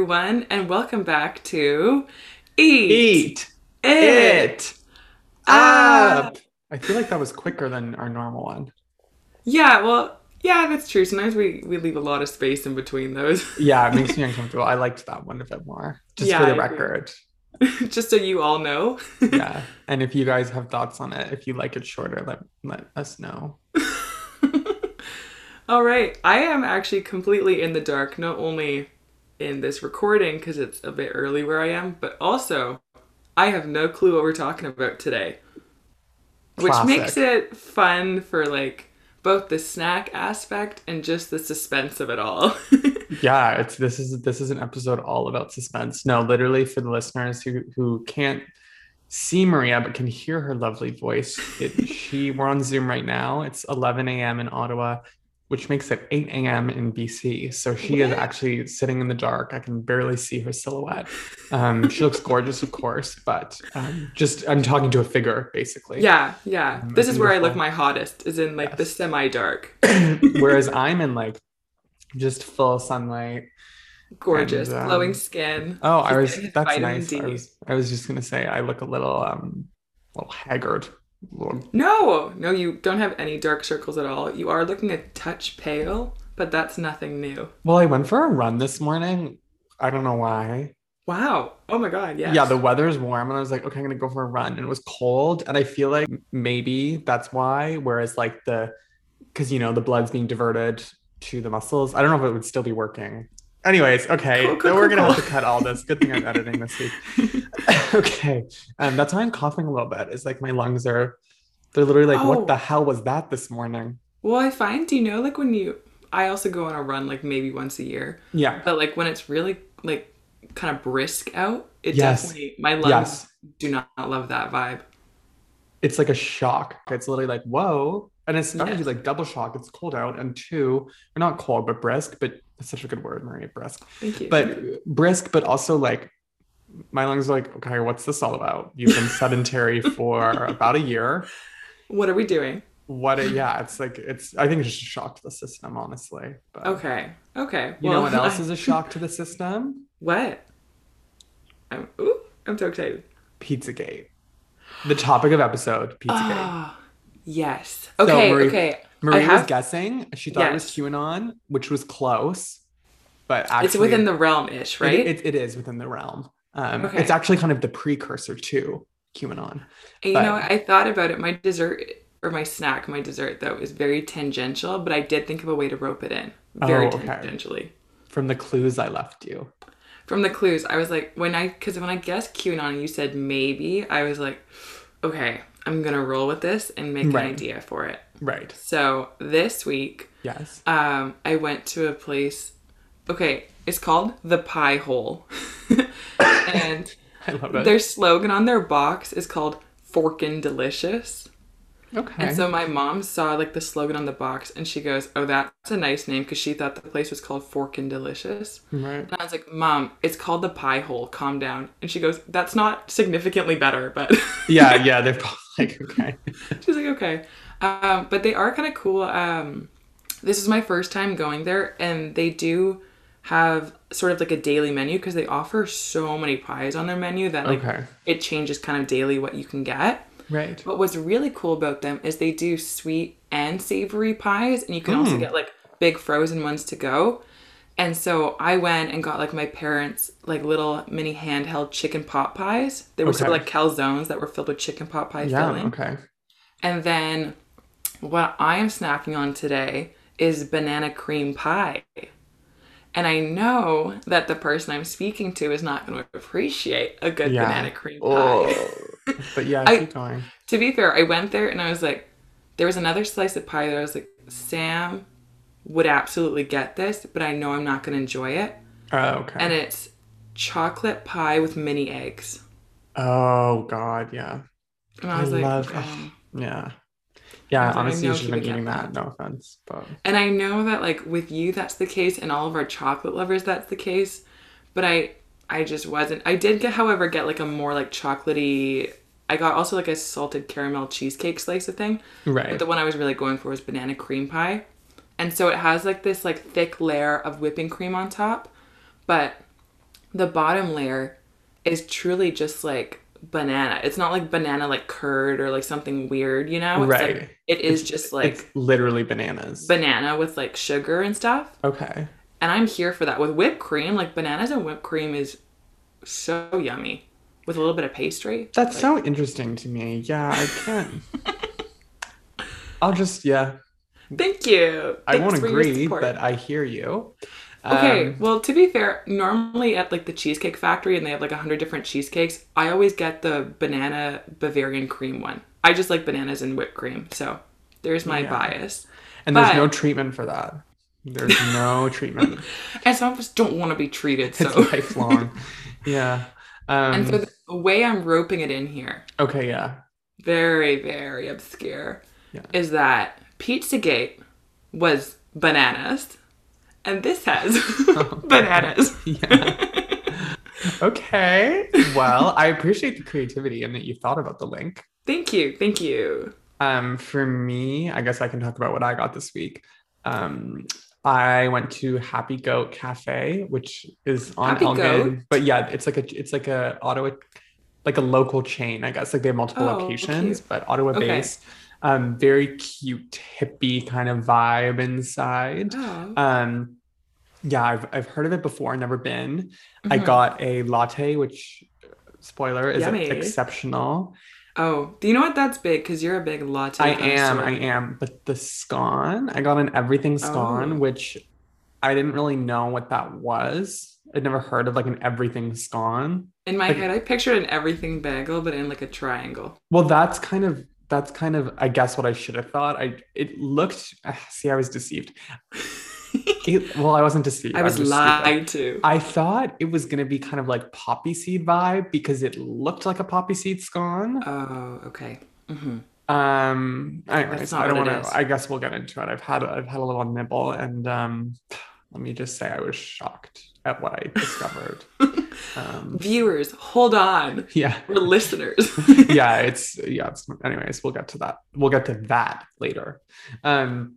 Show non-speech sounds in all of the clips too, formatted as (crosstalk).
Everyone, and welcome back to Eat, Eat It. it up. I feel like that was quicker than our normal one. Yeah, well, yeah, that's true. Sometimes we, we leave a lot of space in between those, (laughs) Yeah, it makes me uncomfortable. I liked that one a bit more, just Yeah, for I the agree. record. (laughs) just so you all know. (laughs) Yeah, and if you guys have thoughts on it, if you like it shorter, let let us know. all right, I am actually completely in the dark, not only in this recording because it's a bit early where I am, but also I have no clue what we're talking about today. Which Classic. makes it fun for like both the snack aspect and just the suspense of it all. (laughs) Yeah, it's this is this is an episode all about suspense. No, literally for the listeners who who can't see Maria but can hear her lovely voice. It, she we're on Zoom right now. It's 11 a.m. in Ottawa, which makes it 8 a.m. in BC. So she is actually sitting in the dark. I can barely see her silhouette. Um, she looks gorgeous, of course, but um, just I'm talking to a figure basically. yeah, yeah. Mm, This is where I look my hottest, is in like the semi dark. (coughs) Whereas I'm in like just full sunlight. Gorgeous, And, um, glowing skin. Oh, I was that's nice. I was I was just gonna say I look a little um a little haggard. Little- No, no, you don't have any dark circles at all. You are looking a touch pale, but that's nothing new. Well, I went for a run this morning. I don't know why. Wow. Oh my god, Yeah. Yeah, the weather's warm and I was like, okay, I'm gonna go for a run. And it was cold. And I feel like maybe that's why. Whereas like the because you know the blood's being diverted to the muscles. I don't know if it would still be working. Anyways, okay. Cool, cool, we're cool, gonna have to cut all this. Good thing I'm (laughs) editing this week. (laughs) okay. Um, that's why I'm coughing a little bit. It's like my lungs are they're literally like, Oh. what the hell was that this morning? well, I find, do you know, like when you, I also go on a run like maybe once a year, Yeah. but like when it's really like kind of brisk out, it Yes. definitely, my lungs Yes. do not love that vibe. It's like a shock. It's literally like, whoa. And it's not Yes. like double shock, it's cold out. And two, or not cold, but brisk, but it's such a good word, Maria, brisk. Thank you. But brisk, but also like my lungs are like, okay, what's this all about? You've been sedentary (laughs) for about a year. what are we doing? What a yeah, it's like it's I think it's just a shock to the system, honestly. But Okay. Okay. you know what else I- is a (laughs) shock to the system? what? I'm, ooh, I'm so excited. Pizzagate. The topic of episode, Pizzagate. Ah, yes. So Okay. Marie- okay. Marie have- was guessing. She thought it was Yes. QAnon, which was close, but actually, it's within the realm-ish, it- right? It, it is within the realm. Um, Okay. It's actually kind of the precursor to QAnon. You but- know, I thought about it. My dessert or my snack, my dessert though, is very tangential, but I did think of a way to rope it in very Oh, okay. tangentially. From the clues I left you. From the clues, I was like, when I, because when I guessed QAnon and you said maybe, I was like, okay, I'm gonna roll with this and make Right. an idea for it. Right. So this week, Yes. um, I went to a place. Okay, it's called the Pie Hole, (laughs) and (laughs) I love it. their slogan on their box is called "Forkin' Delicious." okay. And so my mom saw like the slogan on the box and she goes, Oh, that's a nice name because she thought the place was called Forkin' Delicious. right. And I was like, Mom, it's called the Pie Hole. Calm down. And she goes, That's not significantly better, but (laughs) Yeah, yeah. They're (laughs) like, okay. she's like, Okay. Um, but they are kind of cool. Um, this is my first time going there and they do have sort of like a daily menu because they offer so many pies on their menu that like Okay. it changes kind of daily what you can get. Right. But what's really cool about them is they do sweet and savory pies, and you can also hmm. get like big frozen ones to go. And so I went and got like my parents like little mini handheld chicken pot pies. They were sort of like calzones that were filled with chicken pot pie Yeah. filling. Okay. And then what I am snacking on today is banana cream pie. And I know that the person I'm speaking to is not going to appreciate a good Yeah. banana cream pie. Oh. (laughs) But yeah, I- keep going. To be fair, I went there and I was like, there was another slice of pie that I was like, Sam would absolutely get this, but I know I'm not going to enjoy it. Oh, okay. And it's chocolate pie with mini eggs. oh God, yeah. And I I like, love- okay. (sighs) Yeah. Yeah, I was like, I honestly, you should have been get eating that. No offense, but And I know that like with you that's the case and all of our chocolate lovers that's the case, but I I just wasn't. I did get however get like a more like chocolatey I got also like a salted caramel cheesecake slice of thing. right. But the one I was really going for was banana cream pie. And so it has like this like thick layer of whipping cream on top, but the bottom layer is truly just like banana. It's not like banana like curd or like something weird, you know? It's Right. Like, it is just like it's literally bananas. banana with like sugar and stuff. okay. And I'm here for that. With whipped cream, like bananas and whipped cream is so yummy. With a little bit of pastry. That's so interesting to me. Yeah, I can't. (laughs) I'll just yeah. Thank you. I Thanks won't agree, but I hear you. Okay, Um, well, to be fair, normally at like the Cheesecake Factory and they have like a hundred different cheesecakes, I always get the banana Bavarian cream one. I just like bananas and whipped cream, so there's my Yeah. bias. and there's no treatment for that. There's no (laughs) treatment. And some of us don't want to be treated, It's so (laughs) lifelong. Yeah. Um, (laughs) and so the way I'm roping it in here, okay, yeah. very very obscure, Yeah. is that Pizzagate was bananas, and this has (laughs) (laughs) bananas. (laughs) Yeah. okay. Well, I appreciate the creativity and that you thought about the link. Thank you, thank you. Um, for me, I guess I can talk about what I got this week. Um, I went to Happy Goat Cafe, which is on Happy Elgin, Goat? but yeah, it's like a it's like a Ottawa, like a local chain, I guess. Like they have multiple Oh, locations, cute. but Ottawa Okay. Um, very cute hippie kind of vibe inside. Oh. Um, yeah, I've I've heard of it before, never been. I Mhm. got a latte, which spoiler is exceptional. Oh, do you know what that's big? Because you're a big latte. I am. I am. But the scone, I got an everything scone, Oh. which I didn't really know what that was. I'd never heard of like an everything scone. In my Like- head, I pictured an everything bagel, but in like a triangle. Well, that's kind of that's kind of I guess what I should have thought. I it looked see, I was deceived. (laughs) It- well, I wasn't deceived. I was I'm just stupid. lied to. I thought it was gonna be kind of like poppy seed vibe because it looked like a poppy seed scone. oh, okay. hmm Um, anyways, I don't want to. I guess we'll get into it. I've had I've had a little nibble, and um, let me just say I was shocked at what I discovered. (laughs) um, Viewers, hold on. yeah, We're listeners. (laughs) yeah, it's yeah. It's, anyways, we'll get to that. We'll get to that later. Um,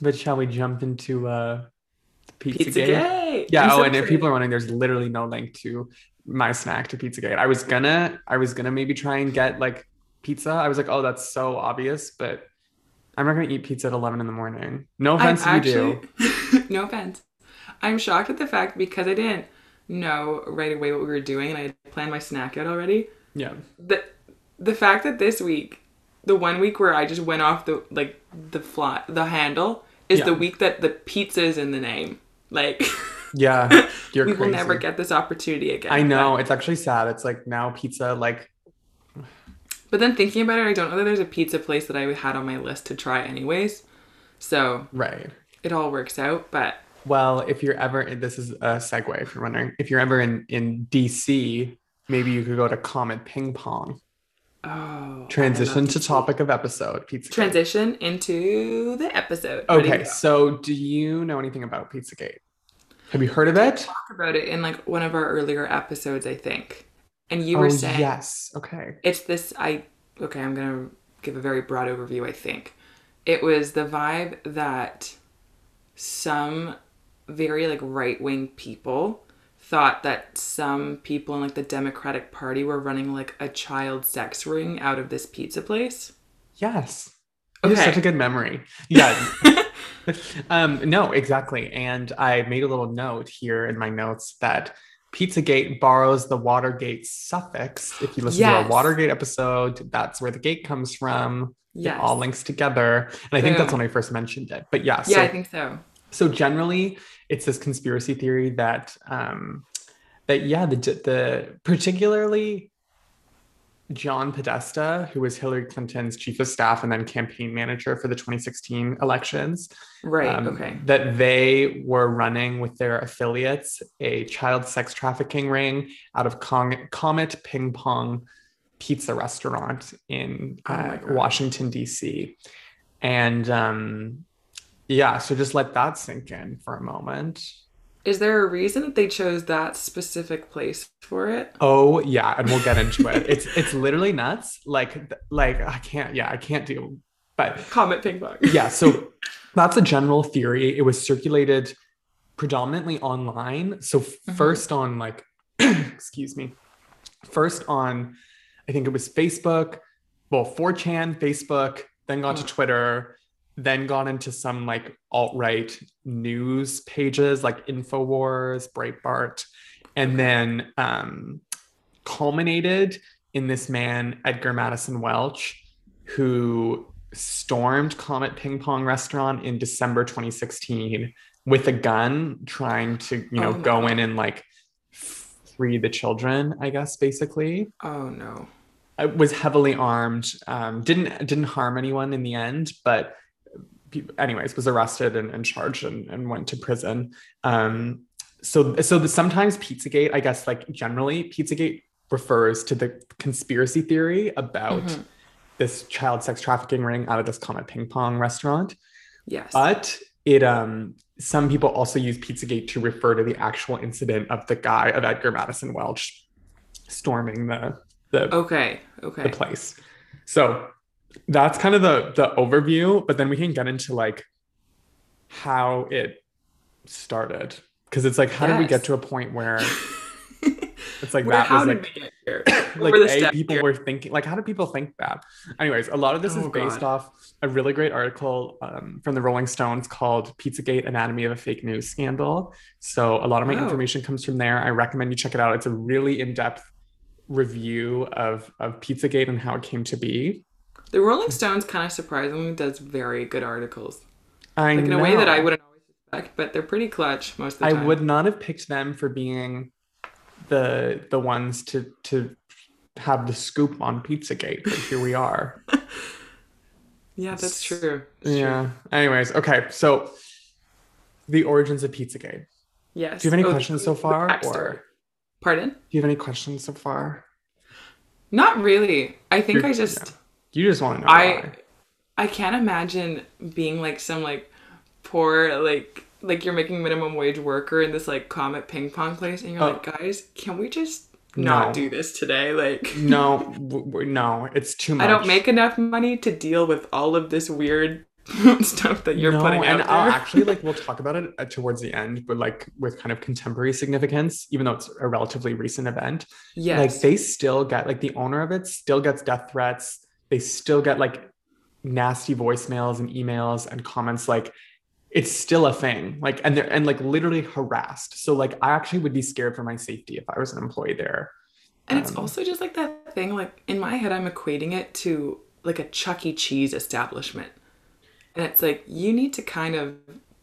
but shall we jump into uh, Pizza, Pizza Gate? Gate. Yeah. I'm oh, so and if people are wondering, there's literally no link to my snack to Pizza Pizzagate. I was gonna, I was gonna maybe try and get like pizza. I was like, oh, that's so obvious, but I'm not gonna eat pizza at 11 in the morning. No I'm offense if you do. (laughs) no offense. I'm shocked at the fact because I didn't know right away what we were doing and I had planned my snack out already. Yeah. The the fact that this week, the one week where I just went off the like the fly the handle is Yeah. the week that the pizza is in the name. Like (laughs) Yeah. You're we crazy. will never get this opportunity again. I know. It's actually sad. It's like now pizza, like, But then thinking about it, I don't know that there's a pizza place that I had on my list to try anyways. So right. it all works out. But Well, if you're ever, this is a segue if you're wondering, if you're ever in, in DC, maybe you could go to Comet Ping Pong. oh, Transition to topic of episode Pizza. Transition into the episode. Okay, so do you know anything about Pizzagate? Have you heard of it? talk about it in like one of our earlier episodes, I think. And you oh, were saying yes. Okay. it's this. I okay. I'm gonna give a very broad overview. I think it was the vibe that some very like right wing people thought that some people in like the Democratic Party were running like a child sex ring out of this pizza place. Yes. You have Okay. such a good memory. (laughs) Yeah. um, no, exactly. And I made a little note here in my notes that Pizzagate borrows the Watergate suffix. If you listen to our Watergate episode, that's where the gate comes from. Yes. It all links together. And I think that's when I first mentioned it. But yeah, yeah, so I think so. so generally it's this conspiracy theory that um that yeah the the particularly John Podesta, who was Hillary Clinton's chief of staff and then campaign manager for the 2016 elections, Right. um, okay. that they were running with their affiliates a child sex trafficking ring out of Con- Comet Ping Pong Pizza Restaurant in Oh uh. Washington, D.C. And um, yeah, so just let that sink in for a moment. Is there a reason that they chose that specific place for it? Oh yeah, and we'll get into it. It's it's literally nuts. Like like I can't yeah I can't do. But Comet ping pong. yeah, so that's a general theory. It was circulated predominantly online. So mm-hmm. first on like, (clears throat) excuse me, first on, I think it was Facebook, well, 4chan, Facebook, then got to. Twitter, then gone into some like alt-right news pages like Infowars, Breitbart, and then um, culminated in this man, Edgar Madison Welch, who stormed Comet Ping Pong restaurant in December 2016 with a gun, trying to, you know, oh, go in and like free the children, I guess, basically. Oh no. I was heavily armed. Um, didn't didn't harm anyone in the end, but anyways, was arrested and, and charged and, and, went to prison. Um, so so the, sometimes Pizzagate, I guess, like generally, Pizzagate refers to the conspiracy theory about mm-hmm. this child sex trafficking ring out of this Comet Ping Pong restaurant. Yes. But it um some people also use Pizzagate to refer to the actual incident of the guy of Edgar Madison Welch storming the the okay okay the place. So that's kind of the the overview, but then we can get into like how it started because it's like how yes. did we get to a point where (laughs) It's like that was like, (clears throat) like a people here? were thinking like how do people think that? Anyways, a lot of this oh, is based God. off a really great article um, from the Rolling Stones called "Pizzagate: Anatomy of a Fake News Scandal." So a lot of my oh. information comes from there. I recommend you check it out. It's a really in depth review of of Pizzagate and how it came to be. The Rolling Stones kind of surprisingly does very good articles. I like in know. a way that I wouldn't always expect, but they're pretty clutch most of the time. I would not have picked them for being the the ones to to have the scoop on Pizzagate, but here we are. (laughs) yeah, that's true. That's yeah. True. Anyways, okay, so the origins of Pizzagate. Yes. Do you have any oh, questions so far? Or pardon? Do you have any questions so far? Not really. I think You're, I just yeah. You just want to know. I why. I can't imagine being like some like poor like like you're making minimum wage worker in this like comet ping pong place and you're uh, like guys can we just not no. do this today like (laughs) no (laughs) w- no it's too much i don't make enough money to deal with all of this weird (laughs) stuff that you're no, putting and out I'll actually like we'll talk about it uh, towards the end but like with kind of contemporary significance even though it's a relatively recent event yes. like they still get like the owner of it still gets death threats they still get like nasty voicemails and emails and comments like it's still a thing. Like and they're and like literally harassed. So like i actually would be scared for my safety if i was an employee there. And um, it's also just like that thing like in my head i'm equating it to like a chuck e. Cheese establishment. And it's like you need to kind of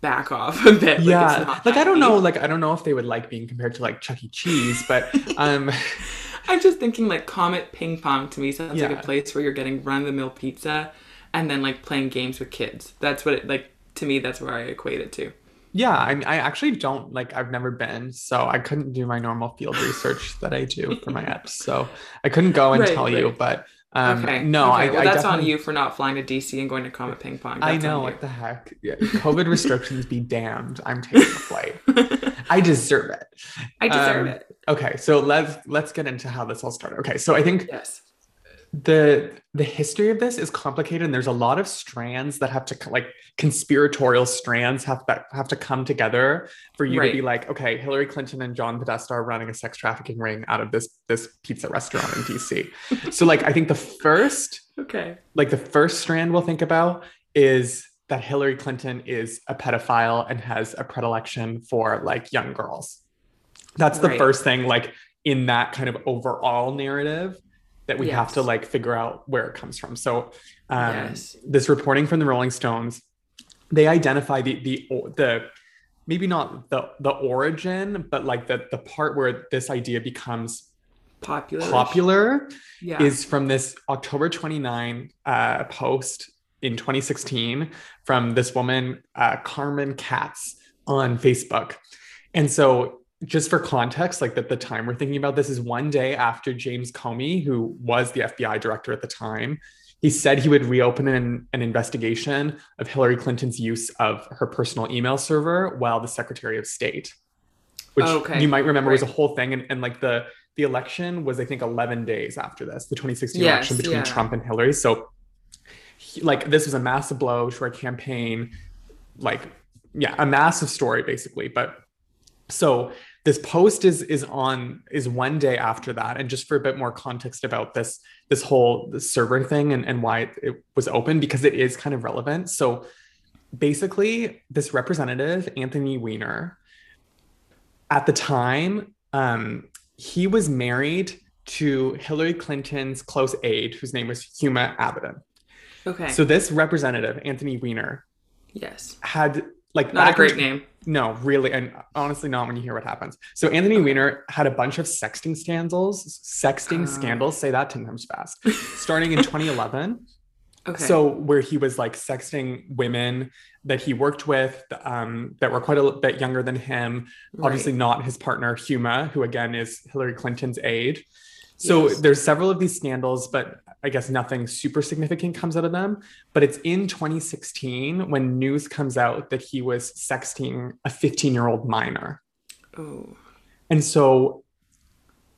back off a bit. Yeah. like, like i don't know. like i don't know if they would like being compared to like chuck e. Cheese but (laughs) um (laughs) i'm just thinking like comet ping pong to me sounds yeah. like a place where you're getting run-of-the-mill pizza and then like playing games with kids that's what it like to me, that's where I equate it to. Yeah, I, I actually don't like. I've never been, so I couldn't do my normal field research that I do for my (laughs) apps. So I couldn't go and right, tell right. you. But um, okay, no, okay. I, well, I that's on you for not flying to DC and going to Comet Ping Pong. That's I know what the heck. Yeah, COVID restrictions be damned. I'm taking a flight. (laughs) I deserve it. I deserve um, it. Okay, so let's let's get into how this all started. Okay, so I think yes the the history of this is complicated and there's a lot of strands that have to like conspiratorial strands have to have to come together for you right. to be like okay hillary clinton and john podesta are running a sex trafficking ring out of this this pizza restaurant in dc (laughs) so like i think the first okay like the first strand we'll think about is that hillary clinton is a pedophile and has a predilection for like young girls that's the right. first thing like in that kind of overall narrative that we yes. have to like figure out where it comes from. So um, yes. this reporting from the Rolling Stones, they identify the the the maybe not the the origin, but like the the part where this idea becomes popular popular yeah. is from this October 29 uh, post in 2016 from this woman uh, Carmen Katz on Facebook. And so just for context, like that the time we're thinking about this is one day after James Comey, who was the FBI director at the time, he said he would reopen an, an investigation of Hillary Clinton's use of her personal email server while the Secretary of State, which okay. you might remember right. was a whole thing. And, and like the the election was, I think, 11 days after this, the 2016 yes, election between yeah. Trump and Hillary. So, he, like, this was a massive blow to our campaign. Like, yeah, a massive story basically. But so this post is is on is one day after that and just for a bit more context about this this whole this server thing and, and why it, it was open because it is kind of relevant so basically this representative anthony weiner at the time um, he was married to hillary clinton's close aide whose name was huma abedin Okay. so this representative anthony weiner yes. had like Not a great name. no, really, and honestly, not when you hear what happens. So Anthony Weiner had a bunch of sexting scandals. Sexting Uh. scandals. Say that ten times fast. Starting in 2011. Okay. So where he was like sexting women that he worked with, um, that were quite a bit younger than him. Obviously, Right. not his partner Huma, who again is Hillary Clinton's aide. So Yes. there's several of these scandals, but I guess nothing super significant comes out of them. But it's in 2016 when news comes out that he was sexting a 15 year old minor. Oh. And so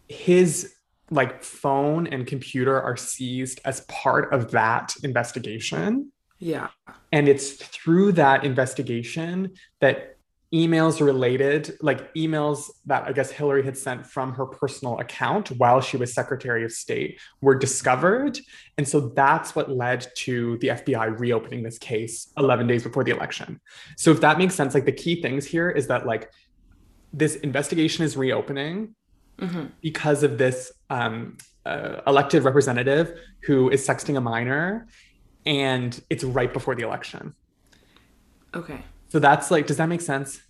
his like phone and computer are seized as part of that investigation. Yeah. And it's through that investigation that emails related, like emails that I guess Hillary had sent from her personal account while she was Secretary of State, were discovered. And so that's what led to the FBI reopening this case 11 days before the election. So if that makes sense, like the key things here is that like this investigation is reopening Mhm. because of this um, uh, elected representative who is sexting a minor, and it's right before the election. Okay. So that's like, does that make sense?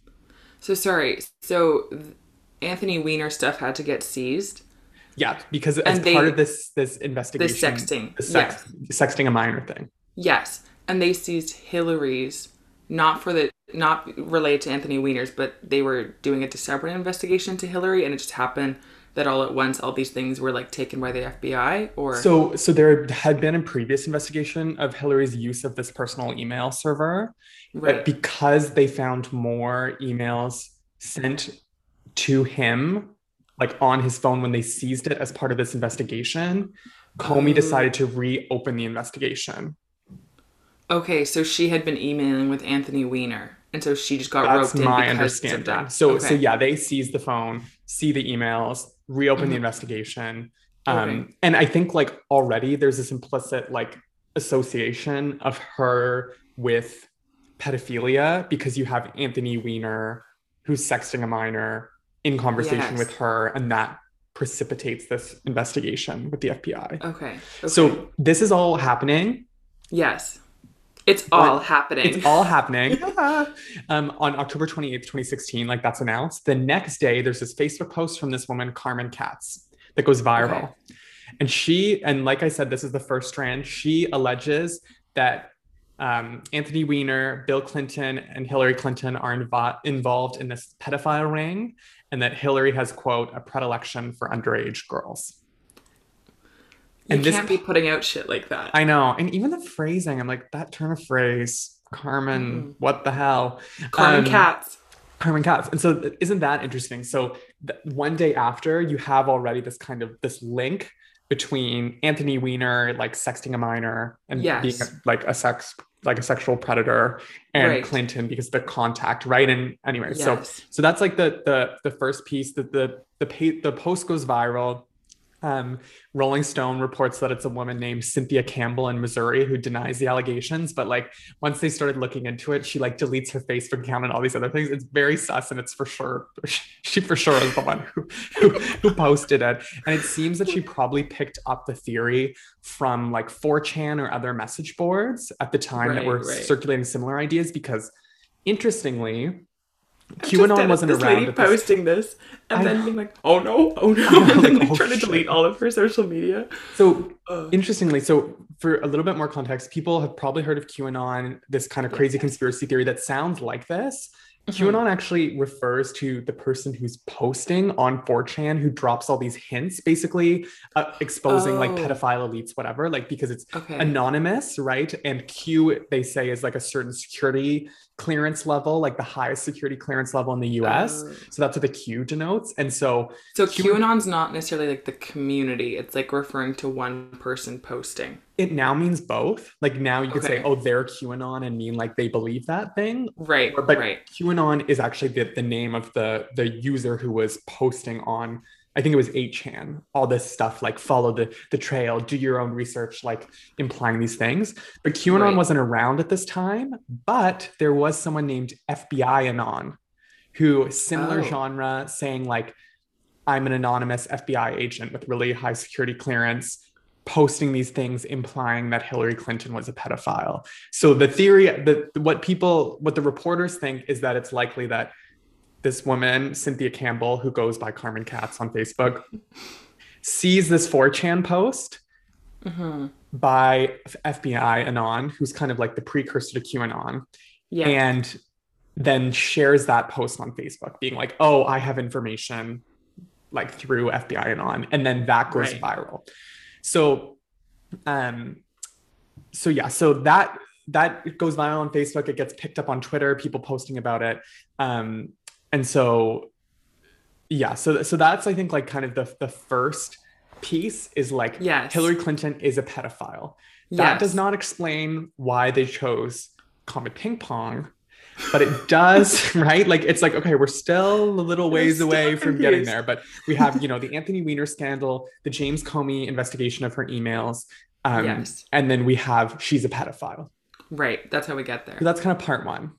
So sorry. So Anthony Weiner stuff had to get seized. Yeah, because as And they- part of this this investigation, the sexting, the sex, sexting a minor thing. Yes, and they seized Hillary's not for the not related to Anthony Weiner's, but they were doing a separate investigation to Hillary, and it just happened that all at once all these things were like taken by the FBI or So, so there had been a previous investigation of Hillary's use of this personal email server, right. but because they found more emails sent to him, like on his phone when they seized it as part of this investigation, Comey Oh. decided to reopen the investigation. Okay, so she had been emailing with Anthony Weiner, and so she just got That's roped in my because understanding. of that. So, okay. so yeah, they seize the phone, see the emails, reopen the Mhm. investigation. Um, Okay. and I think like already there's this implicit like association of her with pedophilia because you have Anthony Weiner who's sexting a minor in conversation Yes. with her, and that precipitates this investigation with the FBI. Okay. okay. So this is all happening yes, it's all happening. it's all happening (laughs) (laughs) um, on October 28th, 2016. Like that's announced. The next day, there's this Facebook post from this woman, Carmen Katz, that goes viral. Okay. And she, and like I said, this is the first strand. She alleges that um, Anthony Weiner, Bill Clinton, and Hillary Clinton are invo- involved in this pedophile ring, and that Hillary has, quote, a predilection for underage girls. You and this can't be putting out shit like that. I know. And even the phrasing, I'm like, that turn of phrase, Carmen, what the hell? Carmen Um, Katz. Carmen Katz. And so isn't that interesting? So th- one day after, you have already this kind of this link between Anthony Weiner, like sexting a minor and Yes. being a- like a sex, like a sexual predator, and Right. Clinton because the contact, right? And anyway, so Yes. so that's like the the the first piece that the the the post goes viral um, Rolling Stone reports that it's a woman named Cynthia Campbell in Missouri who denies the allegations. But like once they started looking into it, she like deletes her Facebook account and all these other things. It's very sus, and it's for sure (laughs) she for sure is the one who who, who posted it. And it seems that she probably picked up the theory from like 4chan or other message boards at the time that were right. circulating similar ideas because interestingly. QAnon wasn't this around. lady at this- posting this and I then being like, "Oh no, oh no," (laughs) and then like, oh, trying to delete all of her social media. So Ugh. interestingly, so for a little bit more context, people have probably heard of QAnon, this kind of crazy conspiracy theory that sounds like this. Mhm. QAnon actually refers to the person who's posting on 4chan who drops all these hints, basically uh, exposing like Oh. pedophile elites, whatever, like because it's Okay. anonymous, right? And Q, they say, is like a certain security clearance level, like the highest security clearance level in the US. Oh. So that's what the Q denotes. And so So Q- QAnon's not necessarily like the community. It's like referring to one person posting. it now means both. Like now you could say, oh, they're QAnon and mean like they believe that thing. Right. But right. QAnon is actually the, the name of the the user who was posting on I think it was 8chan, all this stuff like follow the the trail, do your own research, like implying these things. But QAnon Right. wasn't around at this time, but there was someone named FBI Anon who similar Oh. genre saying like I'm an anonymous FBI agent with really high security clearance posting these things implying that Hillary Clinton was a pedophile. So the theory that what people what the reporters think is that it's likely that this woman, Cynthia Campbell, who goes by Carmen Katz on Facebook, sees this 4chan post Mhm. by FBI Anon, who's kind of like the precursor to QAnon, Yeah. and then shares that post on Facebook, being like, oh, I have information like through FBI Anon, and then that goes Right. viral. So um so yeah, so that that goes viral on Facebook, it gets picked up on Twitter, people posting about it. Um and so yeah, so so that's I think like kind of the the first piece is like Yes. Hillary Clinton is a pedophile. That Yes. does not explain why they chose Comet Ping Pong, but it does, (laughs) right? Like it's like, okay, we're still a little ways away from getting there, but we have, you know, the Anthony Weiner scandal, the James Comey investigation of her emails, um, Yes. and then we have she's a pedophile. Right. That's how we get there. So that's kind of part one.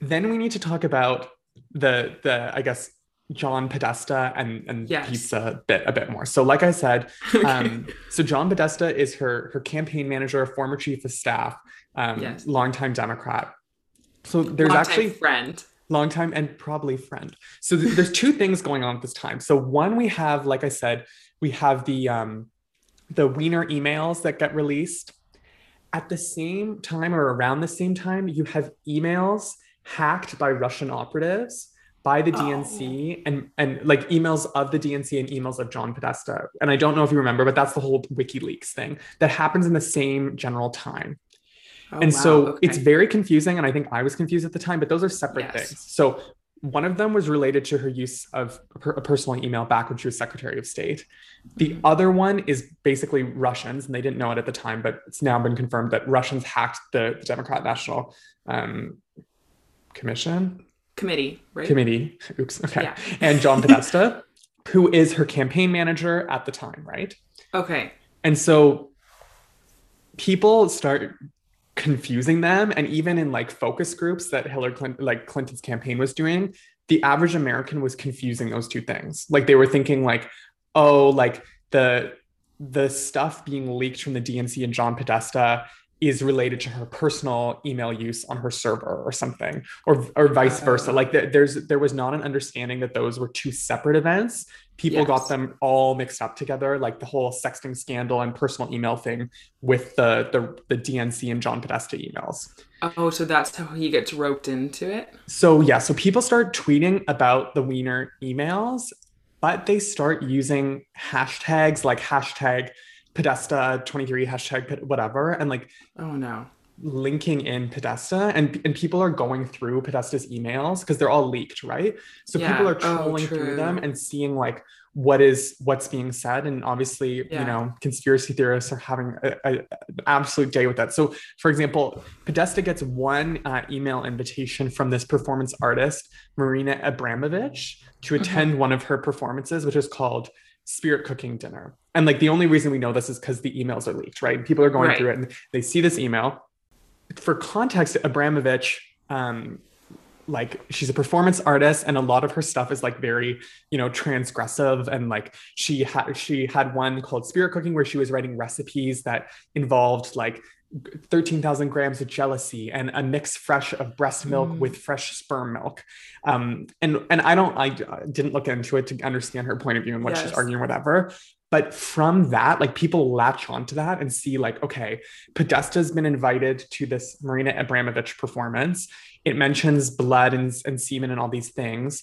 Then we need to talk about the the I guess John Podesta and and Yes. pizza bit a bit more. So like I said, (laughs) Okay. um, so John Podesta is her her campaign manager, former chief of staff, um, Yes. longtime Democrat. So there's Longtime actually friend. long time and probably friend. So th- there's two things going on at this time. So one, we have, like I said, we have the um, the Weiner emails that get released. At the same time or around the same time, you have emails hacked by Russian operatives by the Oh. DNC and and like emails of the DNC and emails of John Podesta. And I don't know if you remember, but that's the whole WikiLeaks thing that happens in the same general time Oh, and wow, so okay. it's very confusing and i think i was confused at the time but those are separate Yes. things so one of them was related to her use of a personal email back when she was secretary of state the Mhm. other one is basically russians and they didn't know it at the time but it's now been confirmed that russians hacked the, the democrat national um, commission committee, right? committee oops okay Yeah. (laughs) and john podesta who is her campaign manager at the time right Okay. and so people start confusing them. And even in like focus groups that Hillary Clinton, like Clinton's campaign was doing, the average American was confusing those two things. Like they were thinking like, oh, like the the stuff being leaked from the DNC and John Podesta is related to her personal email use on her server or something or or vice oh. versa Oh. like th- there's there was not an understanding that those were two separate events people got them all mixed up together like the whole sexting scandal and personal email thing with the the, the DNC and John Podesta emails Oh, so that's how he gets roped into it. so yeah so people start tweeting about the Weiner emails but they start using hashtags like hashtag Podesta 23 hashtag whatever and like Oh no. linking in Podesta and, and people are going through Podesta's emails because they're all leaked, right? So Yeah. people are Oh, trolling through them and seeing like what is what's being said. And obviously, you know, conspiracy theorists are having an absolute day with that. So for example, Podesta gets one uh, email invitation from this performance artist, Marina Abramovich, to Mm-hmm. attend one of her performances, which is called Spirit Cooking Dinner. And like the only reason we know this is because the emails are leaked, right? People are going Right. through it and they see this email. For context, Abramovich, um, like she's a performance artist and a lot of her stuff is like very you know transgressive and like she had she had one called spirit cooking where she was writing recipes that involved like 13,000 grams of jealousy and a mix fresh of breast milk Mm. with fresh sperm milk um and and i don't i didn't look into it to understand her point of view and what she's arguing whatever but from that like people latch onto that and see like okay podesta's been invited to this marina abramovich performance it mentions blood and, and semen and all these things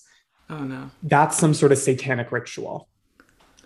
Oh no. that's some sort of satanic ritual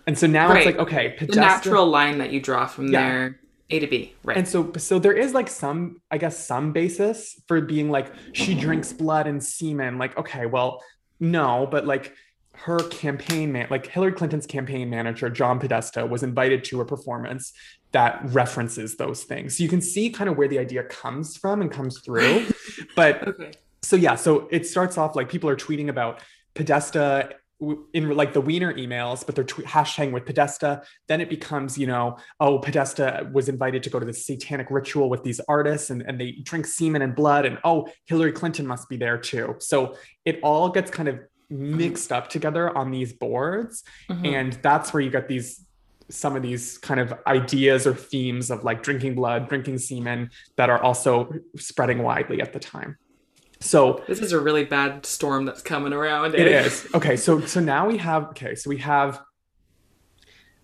and so now Right. it's like okay The natural line that you draw from Yeah. there A to B, right? And so, so there is like some, I guess, some basis for being like she drinks blood and semen. Like, okay, well, no, but like her campaign man, like Hillary Clinton's campaign manager, John Podesta, was invited to a performance that references those things. So you can see kind of where the idea comes from and comes through. (laughs) but okay. so yeah, so it starts off like people are tweeting about Podesta in like the Weiner emails, but they're tw- hashtagging with Podesta. Then it becomes, you know, oh, Podesta was invited to go to this satanic ritual with these artists and, and they drink semen and blood. And oh, Hillary Clinton must be there too. So it all gets kind of mixed up together on these boards. Mm-hmm. And that's where you get these some of these kind of ideas or themes of like drinking blood, drinking semen that are also spreading widely at the time. So this is a really bad storm that's coming around. Eh? It is. Okay, so so now we have okay, so we have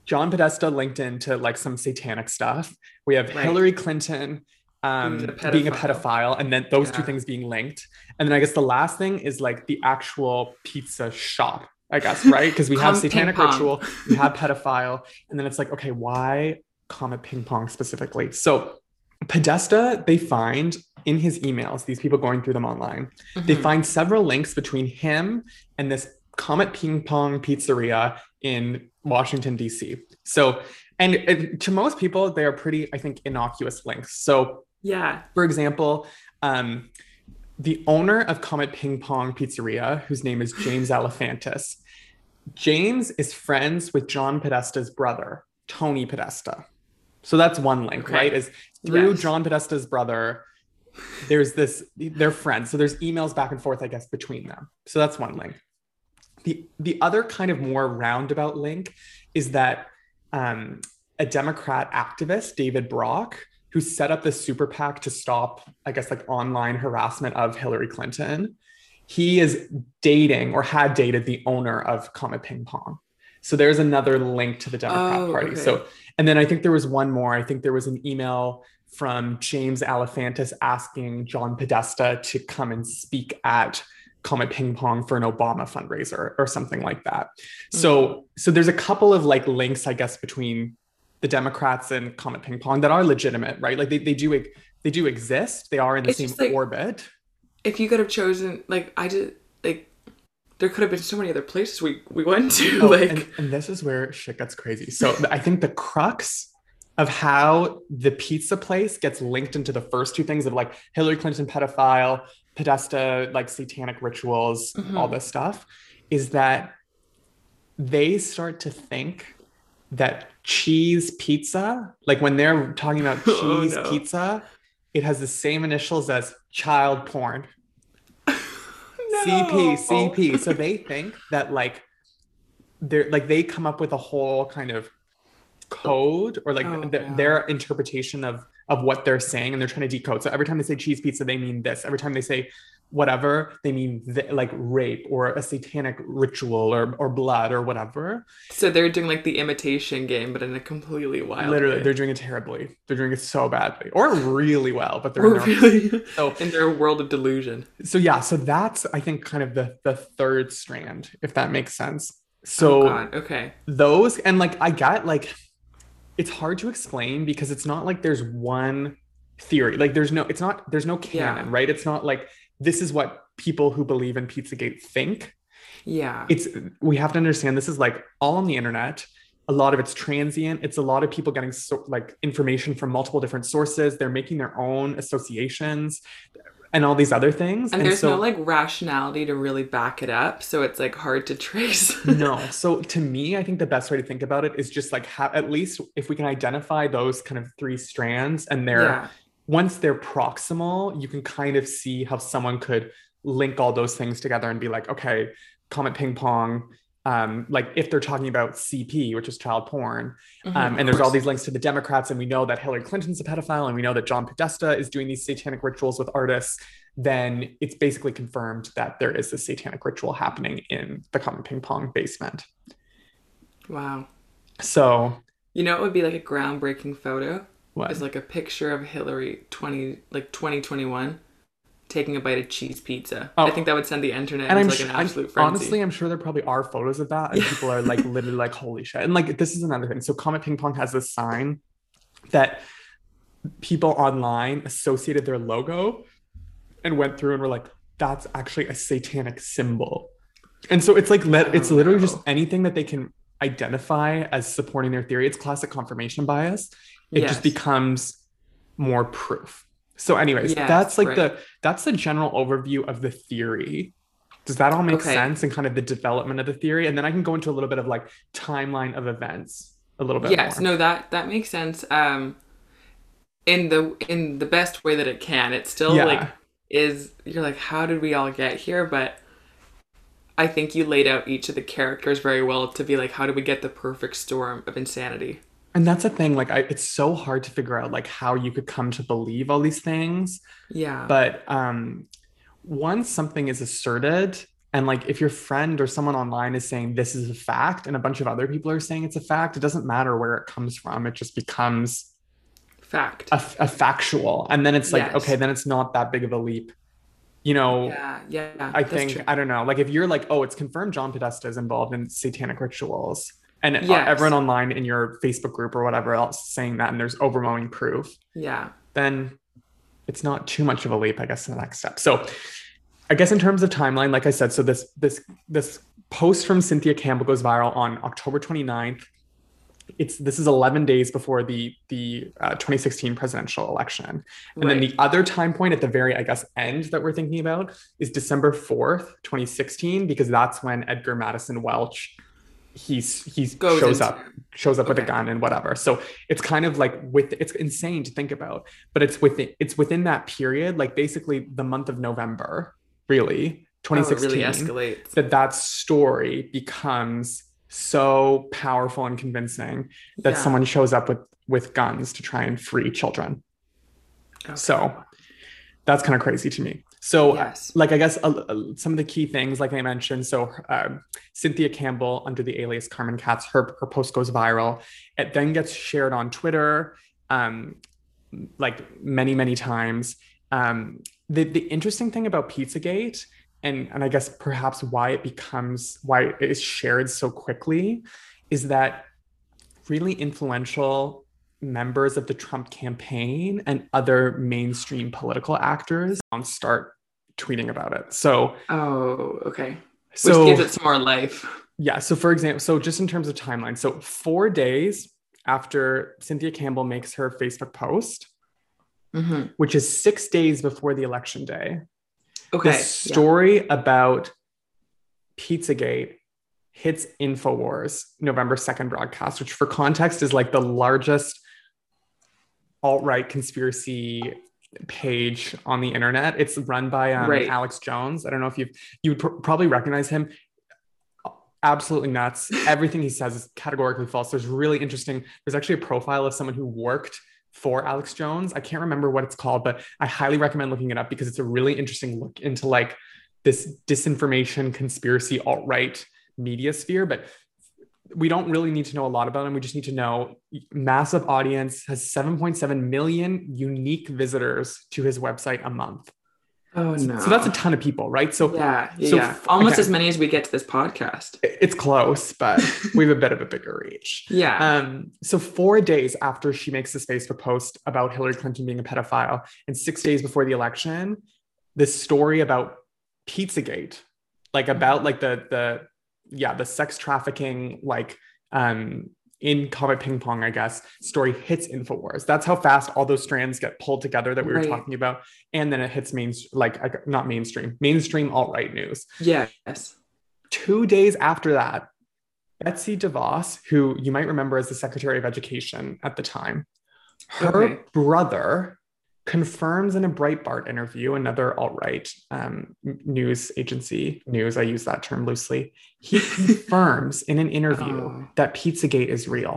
John Podesta linked into like some satanic stuff. We have right. Hillary Clinton um, a being a pedophile, and then those yeah. two things being linked. And then I guess the last thing is like the actual pizza shop, I guess, (laughs) right? Because we have satanic ritual, we have (laughs) pedophile, and then it's like, okay, why Comet Ping Pong specifically? So Podesta, they find in his emails, these people going through them online, mm-hmm. they find several links between him and this Comet Ping Pong pizzeria in Washington, D.C. So, and, and to most people, they are pretty, I think, innocuous links. So, yeah. For example, um, the owner of Comet Ping Pong Pizzeria, whose name is James (laughs) Alefantis, James is friends with John Podesta's brother, Tony Podesta. So that's one link, okay. right? Is through yes. John Podesta's brother. There's this, they're friends. So there's emails back and forth, I guess, between them. So that's one link. The the other kind of more roundabout link is that um, a Democrat activist, David Brock, who set up the super PAC to stop, I guess, like online harassment of Hillary Clinton, he is dating or had dated the owner of Comet Ping Pong. So there's another link to the Democrat oh, Party. Okay. So, and then I think there was one more. I think there was an email from James Alefantis asking John Podesta to come and speak at Comet Ping Pong for an Obama fundraiser or something like that. Mm-hmm. So, so there's a couple of like links, I guess, between the Democrats and Comet Ping Pong that are legitimate, right? Like they, they do they do exist. They are in the it's same like, orbit. If you could have chosen, like I did, like there could have been so many other places we we went to. Oh, like, and, and this is where shit gets crazy. So I think the crux of how the pizza place gets linked into the first two things of like Hillary Clinton pedophile, Podesta like satanic rituals, mm-hmm. all this stuff, is that they start to think that cheese pizza, like when they're talking about (laughs) oh, cheese oh, no. pizza, it has the same initials as child porn. (laughs) no. CP, CP. So they think that like they're like they come up with a whole kind of code or like oh, th- their interpretation of of what they're saying and they're trying to decode. So every time they say cheese pizza, they mean this. Every time they say whatever they mean th- like rape or a satanic ritual or, or blood or whatever. So they're doing like the imitation game but in a completely wild literally way. they're doing it terribly. They're doing it so badly or really well but they're in really? So, (laughs) in their world of delusion. So yeah so that's i think kind of the the third strand if that makes sense. So oh okay. those and like i got like it's hard to explain because it's not like there's one theory. Like there's no it's not there's no canon yeah. right? It's not like this is what people who believe in Pizzagate think. Yeah. It's we have to understand this is like all on the internet. A lot of it's transient. It's a lot of people getting so, like information from multiple different sources. They're making their own associations and all these other things. And, and there's so, no like rationality to really back it up. So it's like hard to trace. (laughs) no. So to me, I think the best way to think about it is just like ha- at least if we can identify those kind of three strands and they're yeah once they're proximal, you can kind of see how someone could link all those things together and be like, okay, Comet Ping Pong, um, like if they're talking about CP, which is child porn, mm-hmm, um, and there's all these links to the Democrats, and we know that Hillary Clinton's a pedophile, and we know that John Podesta is doing these satanic rituals with artists, then it's basically confirmed that there is a satanic ritual happening in the Comet Ping Pong basement. Wow. So, you know, it would be like a groundbreaking photo what? Is like a picture of Hillary twenty like twenty twenty one taking a bite of cheese pizza. Oh. I think that would send the internet and into I'm like an absolute I'm, frenzy. Honestly, I'm sure there probably are photos of that, and people are like (laughs) literally like, "Holy shit!" And like this is another thing. So Comet Ping Pong has this sign that people online associated their logo and went through and were like, that's actually a satanic symbol. And so it's like let it's literally no. just anything that they can identify as supporting their theory. It's classic confirmation bias. It Yes. just becomes more proof. So, anyways, Yes, that's like right. the that's the general overview of the theory. Does that all make Okay. sense and kind of the development of the theory? And then I can go into a little bit of like timeline of events a little bit yes more. no that that makes sense um in the in the best way that it can it still Yeah. like is you're like how did we all get here but i think you laid out each of the characters very well to be like how do we get the perfect storm of insanity And that's a thing, like I, it's so hard to figure out like how you could come to believe all these things. yeah But um once something is asserted, and like if your friend or someone online is saying this is a fact, and a bunch of other people are saying it's a fact, it doesn't matter where it comes from. It just becomes fact a, a factual. And then it's like, Yes. okay, then it's not that big of a leap. You know, yeah yeah I think true. I don't know. Like if you're like, oh, it's confirmed John Podesta is involved in satanic rituals, and uh, Yes. everyone online in your Facebook group or whatever else saying that, and there's overwhelming proof, yeah then it's not too much of a leap, I guess, to the next step. So I guess in terms of timeline, like I said, so this this this post from Cynthia Campbell goes viral on October 29th. It's this is 11 days before the the uh, 2016 presidential election. And then the other time point at the very, I guess, end that we're thinking about is December 4th, 2016, because that's when Edgar Madison Welch he's he's Goes shows into- up shows up with a gun and whatever. So it's kind of like with it's insane to think about, but it's within it's within that period, like basically the month of November, really, oh, it 2016 really escalates that that story becomes so powerful and convincing that Yeah. someone shows up with with guns to try and free children. Okay. So that's kind of crazy to me. So, yes like, I guess uh, uh, some of the key things, like I mentioned, so um, Cynthia Campbell, under the alias Carmen Katz, her, her post goes viral. It then gets shared on Twitter, um, like many, many times. Um, the, the interesting thing about Pizzagate, and, and I guess perhaps why it becomes, why it is shared so quickly, is that really influential members of the Trump campaign and other mainstream political actors start tweeting about it. So, oh okay which so gives it some more life yeah. So, for example, so just in terms of timeline, so four days after Cynthia Campbell makes her Facebook post, hmm which is six days before the election day, okay the yeah. story about Pizzagate hits InfoWars November 2nd broadcast, which for context is like the largest alt-right conspiracy page on the internet. It's run by um, Right. Alex Jones. I don't know if you've you would pr- probably recognize him. Absolutely nuts. (laughs) Everything he says is categorically false. There's really interesting. There's actually a profile of someone who worked for Alex Jones. I can't remember what it's called, but I highly recommend looking it up because it's a really interesting look into like this disinformation, conspiracy, alt right media sphere. But we don't really need to know a lot about him. We just need to know massive audience has 7.7 million unique visitors to his website a month. oh no So that's a ton of people, right? So yeah yeah, so yeah. f- almost okay. as many as we get to this podcast it's close, but (laughs) we have a bit of a bigger reach. yeah Um, so four days after she makes this Facebook post about Hillary Clinton being a pedophile, and six days before the election, this story about Pizzagate, like about like the the yeah the sex trafficking like um in Comet Ping Pong, I guess, story hits Infowars. That's how fast all those strands get pulled together that we were Right. talking about, and then it hits main like like, not mainstream, mainstream alt right news yes two days after that, Betsy DeVos, who you might remember as the Secretary of Education at the time, her Okay. brother confirms in a Breitbart interview, another alt-right um, news agency, news, I use that term loosely, he (laughs) confirms in an interview Oh. that Pizzagate is real.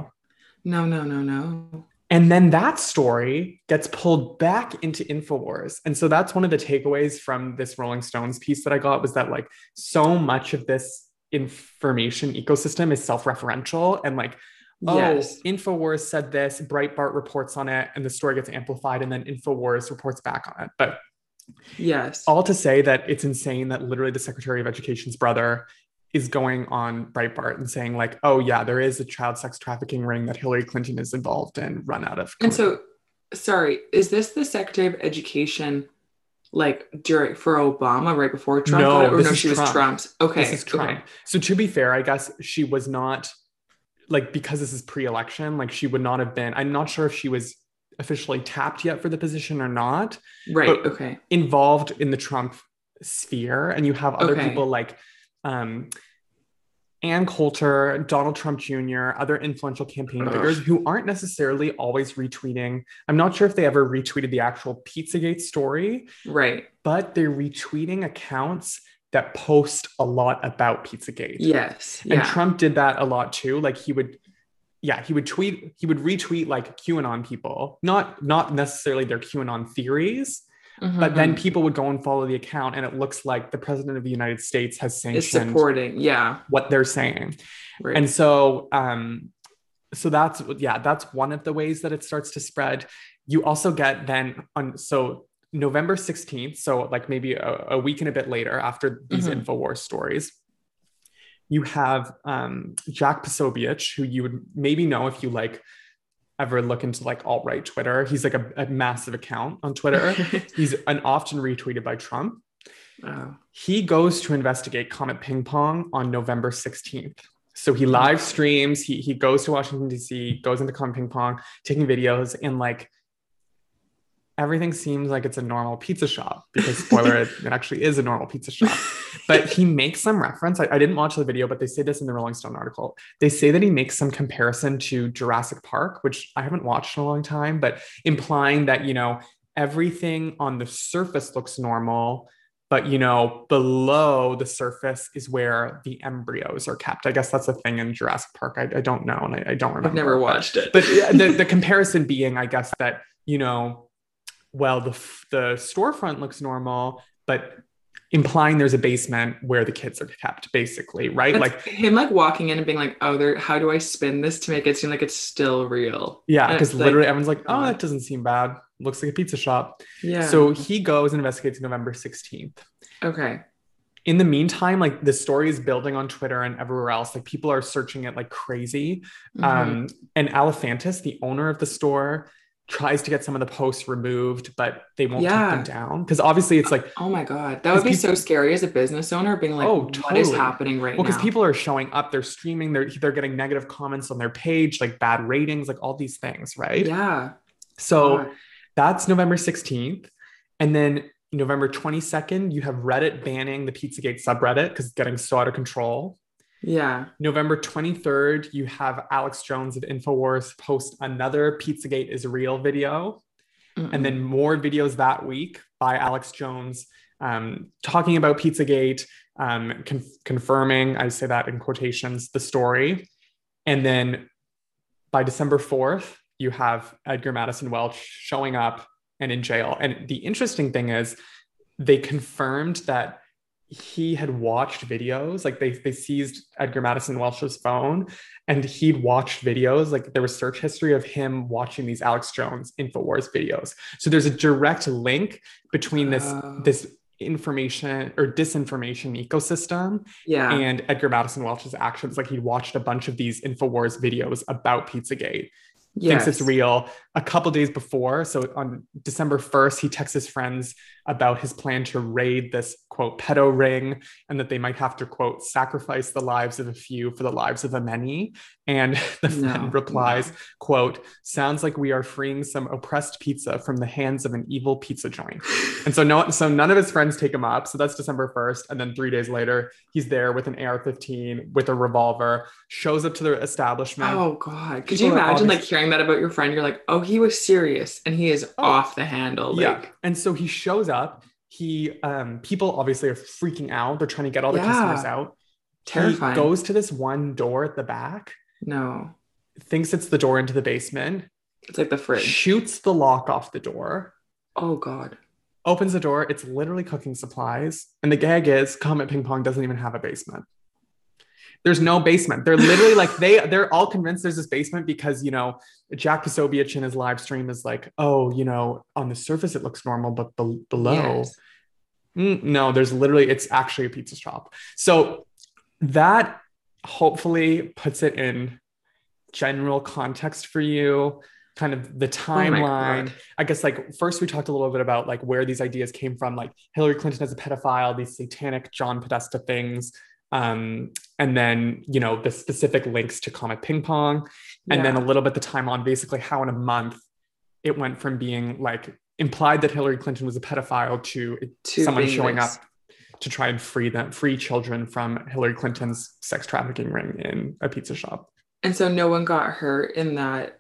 no no no no And then that story gets pulled back into InfoWars. And so that's one of the takeaways from this Rolling Stones piece that I got was that like so much of this information ecosystem is self-referential and like, oh, yes InfoWars said this, Breitbart reports on it, and the story gets amplified, and then InfoWars reports back on it. But yes all to say that it's insane that literally the Secretary of Education's brother is going on Breitbart and saying like, oh yeah, there is a child sex trafficking ring that Hillary Clinton is involved in, run out of. and so sorry, is this the Secretary of Education like during for Obama right before Trump No? Or no, she was Trump. Trump's. Okay. This is Trump. Okay. So to be fair, I guess she was not like because this is pre-election, like she would not have been. I'm not sure if she was officially tapped yet for the position or not. Right. Okay. Involved in the Trump sphere, and you have other Okay. people like um, Ann Coulter, Donald Trump Jr., other influential campaign figures who aren't necessarily always retweeting. I'm not sure if they ever retweeted the actual Pizzagate story, Right. but they're retweeting accounts that post a lot about Pizzagate. Yes. And Yeah. Trump did that a lot too. Like he would, yeah, he would tweet, he would retweet like QAnon people, not not necessarily their QAnon theories, but then Mhm. people would go and follow the account, and it looks like the president of the United States has is sanctioned supporting. Yeah. what they're saying. Right. And so, um, so that's yeah, that's one of the ways that it starts to spread. You also get then on so November 16th, so like maybe a, a week and a bit later after these Mhm. InfoWars stories, you have um, Jack Posobiec, who you would maybe know if you like ever look into like alt-right Twitter. He's like a, a massive account on Twitter. (laughs) He's an often retweeted by Trump. He goes to investigate Comet Ping Pong on November 16th. So he live streams, he, he goes to Washington, D.C., goes into Comet Ping Pong, taking videos, and like everything seems like it's a normal pizza shop because, spoiler, it, it actually is a normal pizza shop. But he makes some reference. I, I didn't watch the video, but they say this in the Rolling Stone article. They say that he makes some comparison to Jurassic Park, which I haven't watched in a long time, but implying that, you know, everything on the surface looks normal but you know below the surface is where the embryos are kept i guess that's a thing in jurassic park i, I don't know and I, I don't remember I've never but- watched it. but the, the comparison being i guess that you know well the f- the storefront looks normal but implying there's a basement where the kids are kept basically right That's like him like walking in and being like, oh, there. How do I spin this to make it seem like it's still real? yeah because it's like- literally everyone's like oh that doesn't seem bad looks like a pizza shop Yeah. so he goes and investigates november 16th okay. in the meantime, like the story is building on Twitter and everywhere else. Like people are searching it like crazy. Mhm. Um, and Alefantis, the owner of the store, tries to get some of the posts removed, but they won't Yeah. take them down because obviously it's like oh my god, that would be because so scary as a business owner, being like, Oh, what is totally. happening right well now? because people are showing up, they're streaming, they're they're getting negative comments on their page, like bad ratings, like all these things, right? yeah. So God. that's November 16th. And then November 22nd, you have Reddit banning the Pizzagate subreddit because it's getting so out of control. Yeah. November 23rd, you have Alex Jones of InfoWars post another Pizzagate is real video, Mm-mm. and then more videos that week by Alex Jones um, talking about Pizzagate, um, con- confirming, I say that in quotations, the story. And then by December 4th, you have Edgar Madison Welch showing up and in jail. And the interesting thing is, they confirmed that he had watched videos like they, they seized edgar madison welch's phone and he'd watched videos like there was search history of him watching these alex jones infowars videos so there's a direct link between this Oh. this information or disinformation ecosystem yeah. and edgar madison welch's actions like he watched a bunch of these infowars videos about pizzagate thinks it's real. A couple days before, so on December 1st, he texts his friends about his plan to raid this quote pedo ring and that they might have to quote sacrifice the lives of a few for the lives of the many. And (laughs) the No, friend replies, quote, sounds like we are freeing some oppressed pizza from the hands of an evil pizza joint. And so no, so none of his friends take him up. So that's December 1st. And then three days later, he's there with an AR-15 with a revolver, shows up to the establishment. Oh god. Could People you imagine like hearing that about your friend? You're like, oh, he was serious and he is Oh. off the handle. yeah and so he shows up he um people obviously are freaking out they're trying to get all the Yeah. customers out terrifying. he goes to this one door at the back no. thinks it's the door into the basement It's like the fridge. shoots the lock off the door Oh god. opens the door it's literally cooking supplies and the gag is comet ping pong doesn't even have a basement there's no basement they're literally like they they're all convinced there's this basement because you know jack Posobiec in his live stream is like oh you know on the surface it looks normal but be- below Yes. Mm, no, there's literally, it's actually a pizza shop. So that hopefully puts it in general context for you. kind of the Oh timeline. God. I guess like first we talked a little bit about like where these ideas came from, like Hillary Clinton as a pedophile, these satanic John Podesta things, um, and then you know the specific links to Comet Ping Pong, and then a little bit the time on basically how in a month it went from being like implied that Hillary Clinton was a pedophile to To someone showing this- up to try and free them, free children from Hillary Clinton's sex trafficking ring in a pizza shop. And so no one got hurt in that.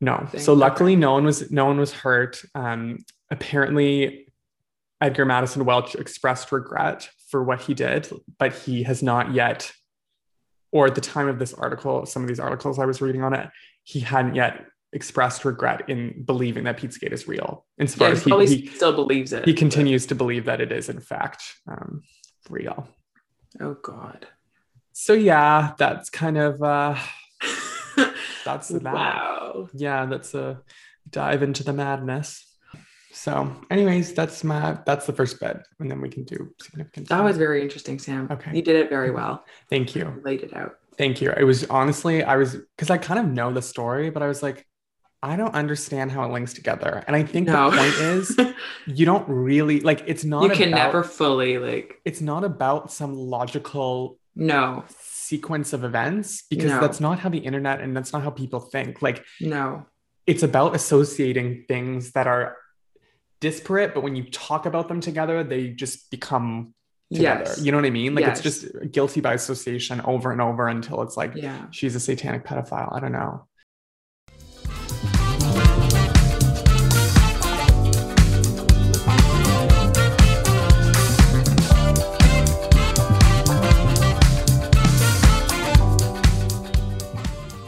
No. thing. So luckily no one was no one was hurt. Um apparently Edgar Madison Welch expressed regret for what he did, but he has not yet or at the time of this article, some of these articles I was reading on it, he hadn't yet expressed regret in believing that Pizzagate is real. Insofar Yeah, as he he, still believes it. he continues to believe that it is in fact um, real. Oh God. So yeah, that's kind of uh (laughs) that's that. wow. yeah, that's a dive into the madness. So, anyways, that's my that's the first bit, and then we can do significant. That was very interesting, Sam. Okay. You did it very well. (laughs) Thank you, Laid it out. thank you. It was honestly, I was because I kind of know the story, but I was like, I don't understand how it links together, and I think No. the point is, (laughs) you don't really like. It's not. you can about, never fully like It's not about some logical no, sequence of events because No. that's not how the internet and that's not how people think. Like no. it's about associating things that are disparate, but when you talk about them together, they just become together. Yes. You know what I mean? Like it's just guilty by association over and over until it's like Yeah. she's a satanic pedophile. I don't know.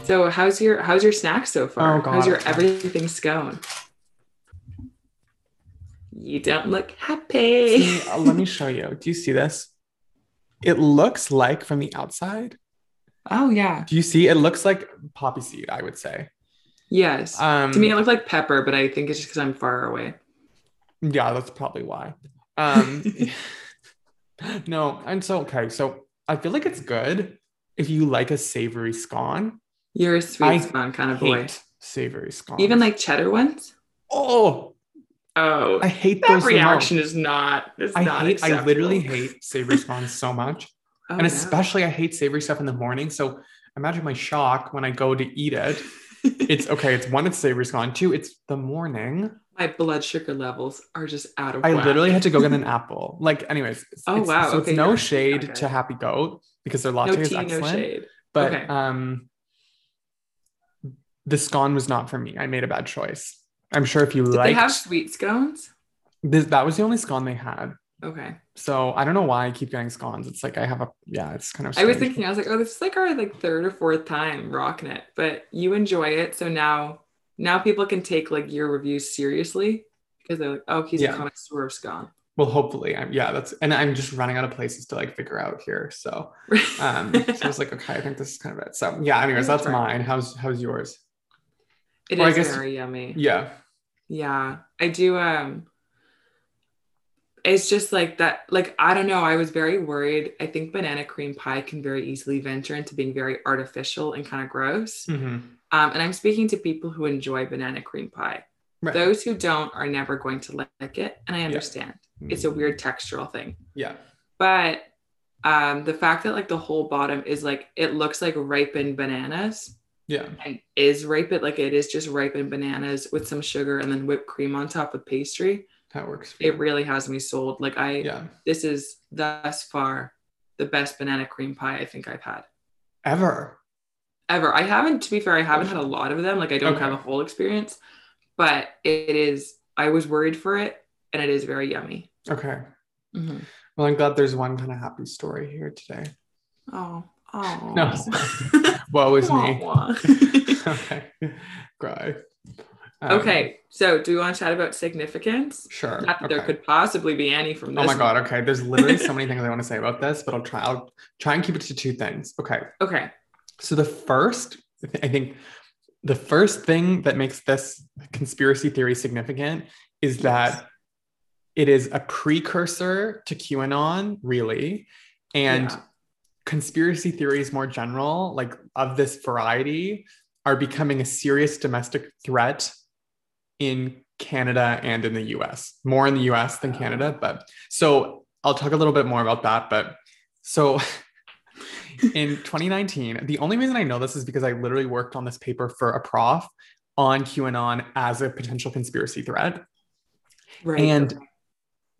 So how's your how's your snack so far? Oh, how's your everything scone? You don't look happy. See, uh, let me show you. Do you see this? It looks like from the outside. (laughs) oh yeah. Do you see? It looks like poppy seed, I would say. Yes. Um, to me it looked like pepper, but I think it's just because I'm far away. Yeah, that's probably why. Um, (laughs) (laughs) no, and so okay, so I feel like it's good if you like a savory scone. You're a sweet I scone kind of boy. Savory scone. Even like cheddar ones? oh, Oh, I hate that those reaction is not. It's I not hate. I literally hate (laughs) savory scones so much, Oh, and no. especially I hate savory stuff in the morning. So imagine my shock when I go to eat it. It's (laughs) okay. It's one, it's savory scone. Two, it's the morning. my blood sugar levels are just out of I whack. literally had to go get an (laughs) apple. Like, anyways. It's, Oh, it's- wow. So it's no you're- shade okay. to Happy Goat because their latte no is tea, no excellent. shade. But Okay. um, the scone was not for me. I made a bad choice. I'm sure if you Did they have sweet scones? this, that was the only scone they had. Okay. So I don't know why I keep getting scones. It's like I have a yeah. It's kind of. I was thinking, I was like, oh, this is like our like third or fourth time rocking it, but you enjoy it, so now now people can take like your reviews seriously because they're like, oh, he's Yeah. a connoisseur of scone. Well, hopefully, I'm yeah. That's and I'm just running out of places to like figure out here. So (laughs) um, so I was like, okay, I think this is kind of it. So yeah. Anyways, that's Right. mine. How's how's yours? it Or is very yummy. Yeah. Yeah, I do. Um, it's just like that. Like I don't know. I was very worried. I think banana cream pie can very easily venture into being very artificial and kind of gross. Mhm. Um, and I'm speaking to people who enjoy banana cream pie. Right. Those who don't are never going to like it, and I understand. It's a weird textural thing, yeah. but um, the fact that like the whole bottom is like it looks like ripened bananas Yeah. and is It like it is just ripened bananas with some sugar and then whipped cream on top of pastry. That works. For It you. really has me sold. Like I, yeah. this is thus far the best banana cream pie I think I've had Ever. ever. I haven't, to be fair, I haven't had a lot of them. Like I don't Okay. have a whole experience, but it is. I was worried for it, and it is very yummy. Okay. Mhm. Well, I'm glad there's one kind of happy story here today. Oh, oh. No. (laughs) Woe is me. (laughs) okay. Cry. Um, okay, so do we want to chat about significance? Sure. Not that there could possibly be any from this. Oh my god. Okay. There's literally so (laughs) many things I want to say about this, but I'll try. I'll try and keep it to two things. Okay. Okay. So the first, I think, the first thing that makes this conspiracy theory significant is that it is a precursor to QAnon, really, and Yeah. Conspiracy theories more general, like of this variety, are becoming a serious domestic threat in Canada and in the US, more in the US than Canada. But so I'll talk a little bit more about that. But so (laughs) in 2019, the only reason I know this is because I literally worked on this paper for a prof on QAnon as a potential conspiracy threat. Right. And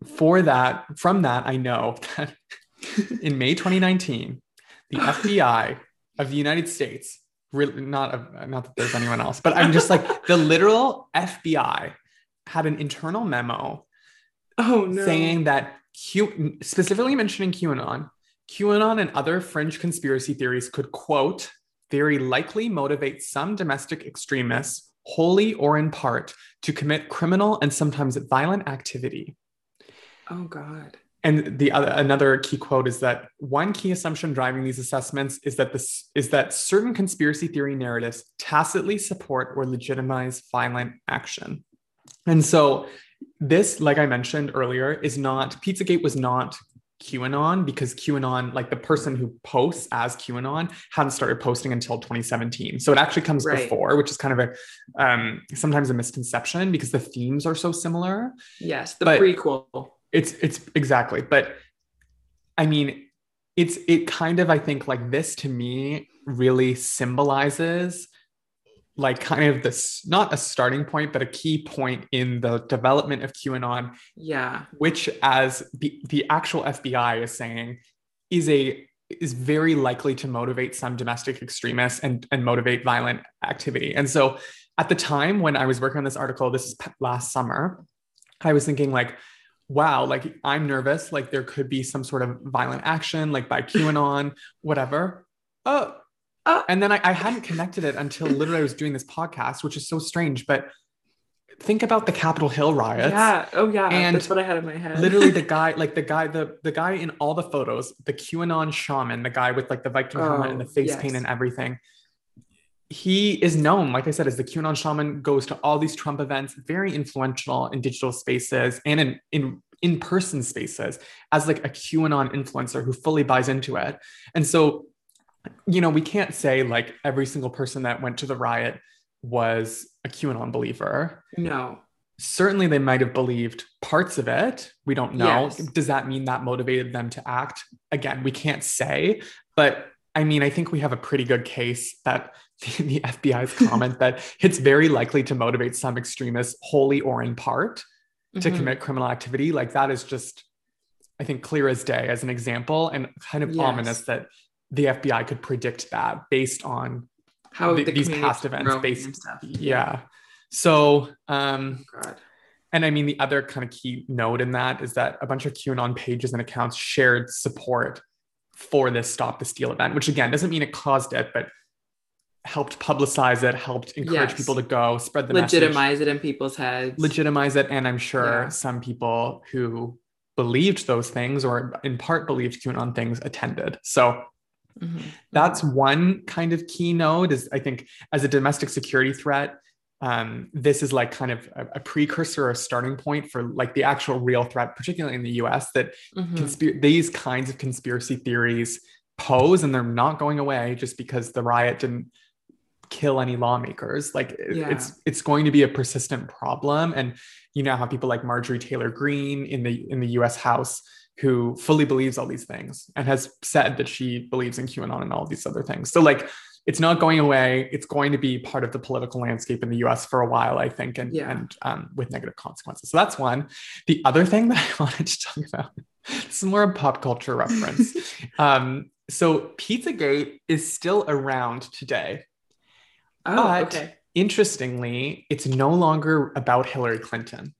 for that, from that, I know (laughs) that in May 2019, the FBI of the United States, really not, not that there's anyone else, but I'm just like (laughs) the literal FBI had an internal memo oh, no. saying that Q, specifically mentioning QAnon, QAnon and other fringe conspiracy theories could, quote, very likely motivate some domestic extremists, wholly or in part, to commit criminal and sometimes violent activity. Oh, God. And the other, another key quote is that one key assumption driving these assessments is that this is that certain conspiracy theory narratives tacitly support or legitimize violent action. And so this, like I mentioned earlier, is not Pizzagate was not QAnon because QAnon, like the person who posts as QAnon, hadn't started posting until 2017. So it actually comes right. before, which is kind of a um, sometimes a misconception because the themes are so similar. Yes, the but prequel. It's it's exactly, but I mean, it's it kind of I think like this to me really symbolizes like kind of this not a starting point but a key point in the development of qanon yeah. which as the, the actual fbi is saying is a is very likely to motivate some domestic extremists and and motivate violent activity. And so at the time when i was working on this article this is last summer i was thinking like wow like i'm nervous like there could be some sort of violent action like by qanon (laughs) whatever oh uh, and then I, I hadn't connected it until literally I was doing this podcast, which is so strange. But think about the Capitol Hill riots. Yeah. Oh yeah. And that's what I had in my head. literally the (laughs) guy, like the guy, the the guy in all the photos, the QAnon shaman, the guy with like the Viking oh, helmet and the face yes. paint and everything. He is known, like I said, as the QAnon shaman, goes to all these Trump events, very influential in digital spaces and in in in-person spaces as like a QAnon influencer who fully buys into it. And so you know, we can't say like every single person that went to the riot was a QAnon believer. No. Certainly, they might have believed parts of it. We don't know. Yes. Does that mean that motivated them to act? Again, we can't say. But I mean, I think we have a pretty good case that (laughs) the, the FBI's comment that it's very likely to motivate some extremists, wholly or in part, mm-hmm. to commit criminal activity. Like that is just, I think, clear as day as an example and kind of yes. ominous that the FBI could predict that based on how the, these past events based yeah. yeah. So um oh and I mean the other kind of key note in that is that a bunch of QAnon pages and accounts shared support for this stop the steal event, which again doesn't mean it caused it, but helped publicize it, helped encourage yes. people to go, spread the legitimize message, it in people's heads. Legitimize it. And I'm sure yeah. some people who believed those things or in part believed QAnon things attended. So Mm-hmm. That's one kind of keynote is I think as a domestic security threat, um, this is like kind of a, a, precursor or a starting point for like the actual real threat, particularly in the US, that mm-hmm. consp- these kinds of conspiracy theories pose and they're not going away just because the riot didn't kill any lawmakers. Like yeah. it's it's going to be a persistent problem. And you now have people like Marjorie Taylor Greene in the in the US House who fully believes all these things and has said that she believes in QAnon and all these other things. So like it's not going away. It's going to be part of the political landscape in the US for a while, I think, and, yeah. and um, with negative consequences. So that's one. The other thing (laughs) that I wanted to talk about, is more a pop culture reference. (laughs) um, so Pizzagate is still around today. Oh, but okay. interestingly, it's no longer about Hillary Clinton.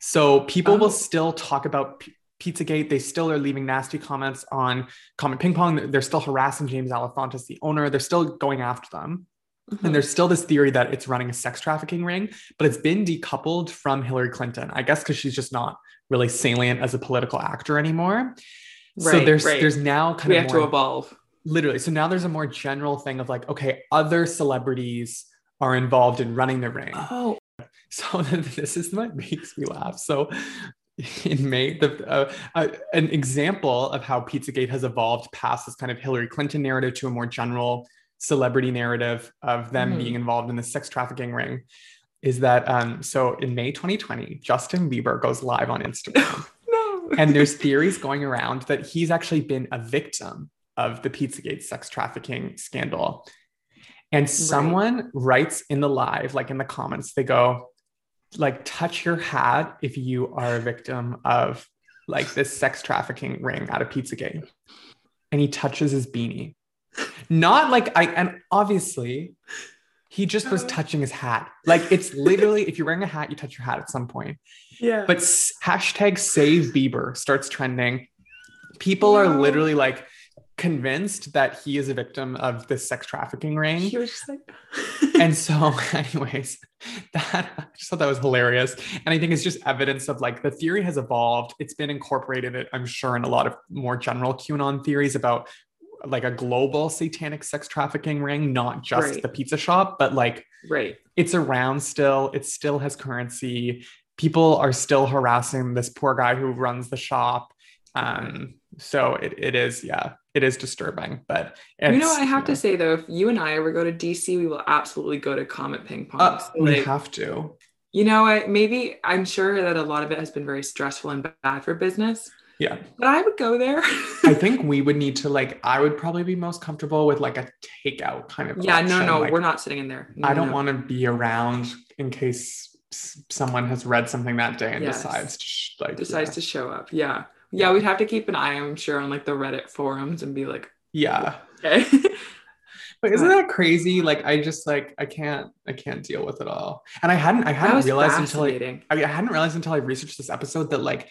So people oh. will still talk about Pizzagate, they still are leaving nasty comments on Comet Ping Pong. They're still harassing James Alefantis, the owner. They're still going after them. Mm-hmm. And there's still this theory that it's running a sex trafficking ring, but it's been decoupled from Hillary Clinton. I guess because she's just not really salient as a political actor anymore. Right, so there's right. there's now kind we of we have more, to evolve. Literally. So now there's a more general thing of like, okay, other celebrities are involved in running the ring. Oh. (laughs) So this is what makes me laugh. So in May, the, uh, uh, an example of how Pizzagate has evolved past this kind of Hillary Clinton narrative to a more general celebrity narrative of them Mhm. being involved in the sex trafficking ring is that um, so in May 2020, Justin Bieber goes live on Instagram. (laughs) No. and there's theories going around that he's actually been a victim of the Pizzagate sex trafficking scandal. And someone writes in the live, like in the comments, they go, like, touch your hat if you are a victim of like this sex trafficking ring at a Pizzagate. And he touches his beanie. Not like I, and obviously he just was touching his hat. Like it's literally, if you're wearing a hat, you touch your hat at some point. yeah. But hashtag save Bieber starts trending. People are literally like convinced that he is a victim of this sex trafficking ring. he was just like (laughs) and so, (laughs) anyways, that I just thought that was hilarious. And I think it's just evidence of like the theory has evolved. It's been incorporated, I'm sure, in a lot of more general QAnon theories about like a global satanic sex trafficking ring, not just Right. the pizza shop, but like right. it's around still. It still has currency. People are still harassing this poor guy who runs the shop. Um, so it, it is, yeah, it is disturbing. But You know, I have to say though, if you and I ever go to DC, we will absolutely go to Comet Ping Pong. Uh, So, we like, have to. you know what? Maybe I'm sure that a lot of it has been very stressful and bad for business, Yeah. but I would go there. (laughs) I think we would need to like, I would probably be most comfortable with like a takeout kind of. yeah, no, option. no, Like, we're not sitting in there. No, I don't no. want to be around in case s- someone has read something that day and Yes. decides to sh- like decides yeah. to show up. Yeah. Yeah, we'd have to keep an eye, I'm sure, on like the Reddit forums and be like, yeah. okay. (laughs) But isn't that crazy? Like I just like I can't I can't deal with it all. And I hadn't I hadn't realized until I. I hadn't realized until I researched this episode that like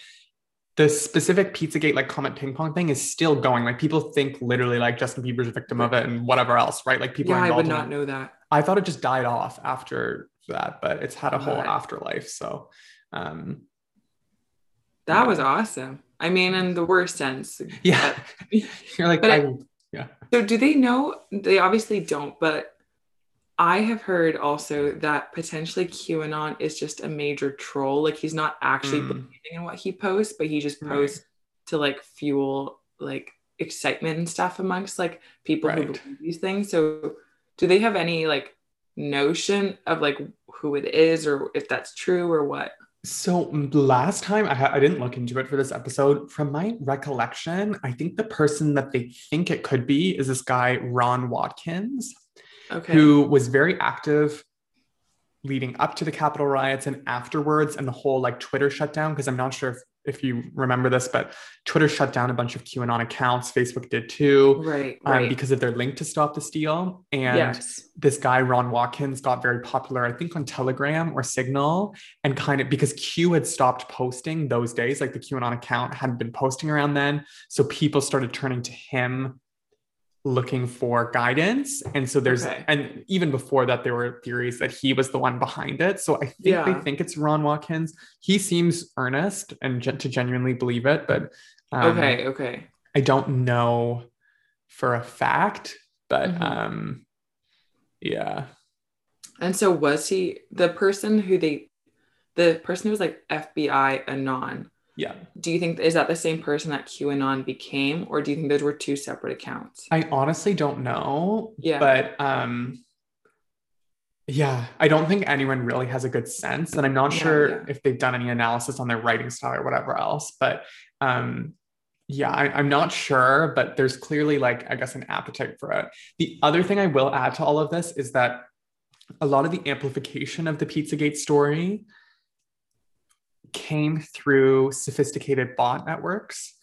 the specific Pizzagate like comet ping pong thing is still going. Like people think literally like Justin Bieber's a victim of it and whatever else, right? Like people yeah, are I would not know that. I thought it just died off after that, but it's had a whole Right. afterlife. So um That Yeah. was awesome. I mean, in the worst sense. (laughs) yeah. (laughs) You're like But I, So do they know? They obviously don't, but I have heard also that potentially QAnon is just a major troll. Like he's not actually Mm. believing in what he posts, but he just Right. posts to like fuel like excitement and stuff amongst like people who believe these things. So do they have any like notion of like who it is or if that's true or what? So mm, last time I, ha- I didn't look into it for this episode. From my recollection, I think the person that they think it could be is this guy Ron Watkins, Okay. who was very active leading up to the Capitol riots and afterwards, and the whole like Twitter shutdown. Because I'm not sure if if you remember this, but Twitter shut down a bunch of QAnon accounts. Facebook did too. right, Um, right. because of their link to Stop the Steal. And yes. this guy Ron Watkins got very popular, I think on Telegram or Signal, and kind of because Q had stopped posting those days, like the QAnon account hadn't been posting around then, so people started turning to him looking for guidance. And so there's Okay. and even before that, there were theories that he was the one behind it. So I think Yeah. they think it's Ron Watkins. He seems earnest and gen- to genuinely believe it, but um, okay, okay. I don't know for a fact, but Mhm. um yeah. And so was he the person who they the person who was like FBI anon? Yeah. Do you think is that the same person that QAnon became, or do you think those were two separate accounts? I honestly don't know. Yeah. But um yeah, I don't think anyone really has a good sense. And I'm not Yeah, sure yeah. if they've done any analysis on their writing style or whatever else. But um yeah, I, I'm not sure, but there's clearly like, I guess, an appetite for it. The other thing I will add to all of this is that a lot of the amplification of the Pizzagate story came through sophisticated bot networks,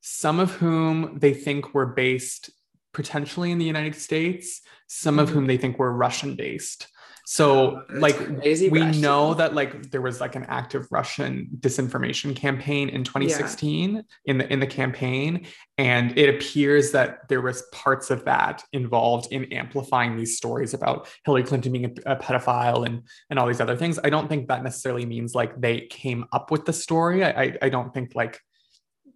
some of whom they think were based potentially in the United States, some of Mhm. whom they think were Russian based. So, That's like, we Russian. know that like there was like an active Russian disinformation campaign in 2016 in the in the campaign, and it appears that there was parts of that involved in amplifying these stories about Hillary Clinton being a, a pedophile and and all these other things. I don't think that necessarily means like they came up with the story. I I, I don't think like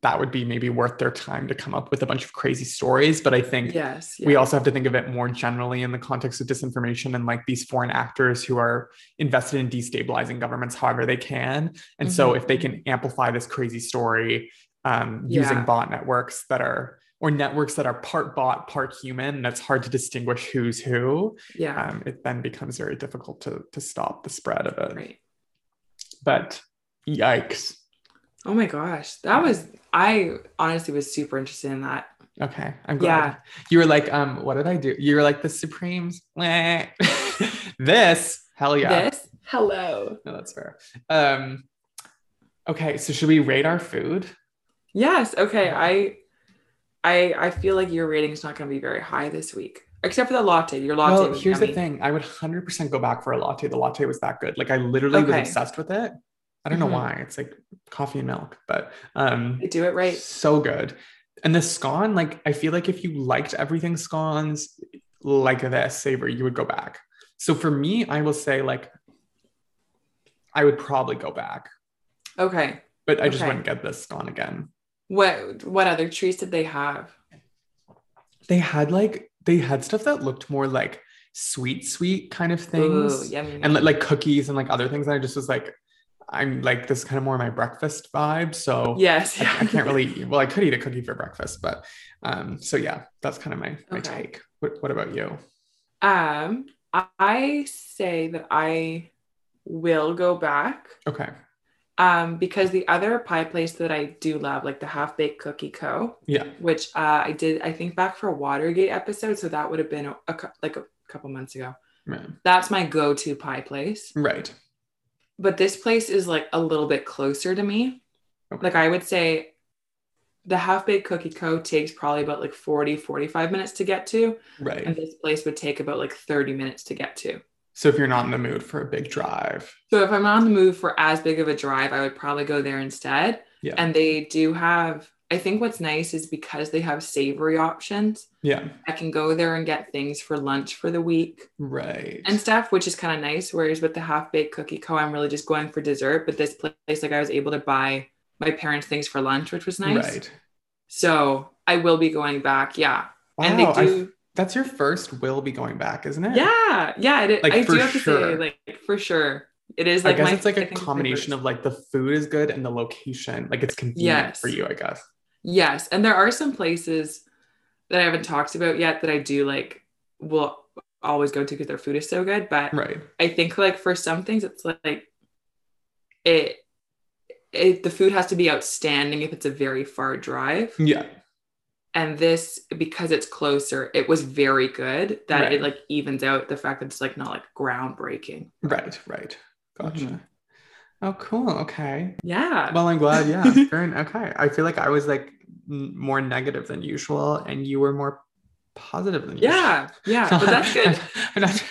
that would be maybe worth their time to come up with a bunch of crazy stories. But I think Yes. we also have to think of it more generally in the context of disinformation and like these foreign actors who are invested in destabilizing governments however they can. And so Mhm. if they can amplify this crazy story um, using Yeah. bot networks that are or networks that are part bot, part human, and it's hard to distinguish who's who, Yeah. um, it then becomes very difficult to to stop the spread of it. right. But yikes. Oh my gosh. That was I honestly was super interested in that. Okay, I'm glad. Yeah. You were like, um, what did I do? You were like the Supremes. (laughs) This, hell yeah. This? Hello. No, that's fair. Um, okay, so should we rate our food? Yes. Okay. I I I feel like your rating is not gonna be very high this week. Except for the latte. Your latte Well, here's yummy. the thing. I would 100% go back for a latte. The latte was that good. Like I literally Okay. was obsessed with it. I don't know Mhm. why. It's like coffee and milk, but um They do it right. so good. And the scone, like I feel like if you liked everything scones like this savory, you would go back. So for me, I will say like I would probably go back, Okay. but I just wouldn't get this scone again. What what other treats did they have? They had like they had stuff that looked more like sweet, sweet kind of things. Ooh, yummy. and li- like cookies and like other things. And I just was like, I'm like this kind of more my breakfast vibe. So yes. I, I can't really (laughs) well, I could eat a cookie for breakfast, but um, so yeah, that's kind of my my Okay. take. What, what about you? Um, I say that I will go back. Okay. Um, because the other pie place that I do love, like the Half Baked Cookie Co., Yeah. which uh, I did, I think back for a Watergate episode, so that would have been a, a like a couple months ago. Right. That's my go-to pie place. Right. But this place is like a little bit closer to me. Okay. Like I would say the Half Baked Cookie Co. takes probably about like 40, 45 minutes to get to. Right and this place would take about like 30 minutes to get to. So if you're not in the mood for a big drive, So if I'm on the move for as big of a drive, I would probably go there instead. Yeah. And they do have, I think what's nice is because they have savory options, yeah. I can go there and get things for lunch for the week Right. and stuff, which is kind of nice. Whereas with the half baked cookie co, I'm really just going for dessert. But this place, like I was able to buy my parents things for lunch, which was nice. Right. So I will be going back. Yeah. and Wow, they I- do. that's your first will be going back, isn't it? yeah. Yeah. It, Like, I for do have to sure. say, like, for sure. It is like, I guess my, it's like I a think it's my combination of like the food is good and the location. Like it's convenient Yes. for you, I guess. Yes, and there are some places that I haven't talked about yet that I do like will always go to because their food is so good. But Right. I think like for some things, it's like it, it the food has to be outstanding if it's a very far drive. Yeah. And this because it's closer, it was very good that Right. it like evens out the fact that it's like not like groundbreaking. Right. Right. Gotcha. Mhm. Oh, cool. Okay. Yeah. Well, I'm glad. Yeah. (laughs) Okay. I feel like I was like n- more negative than usual, and you were more positive than usual. yeah. Yeah. But that's (laughs) good. (laughs) Not-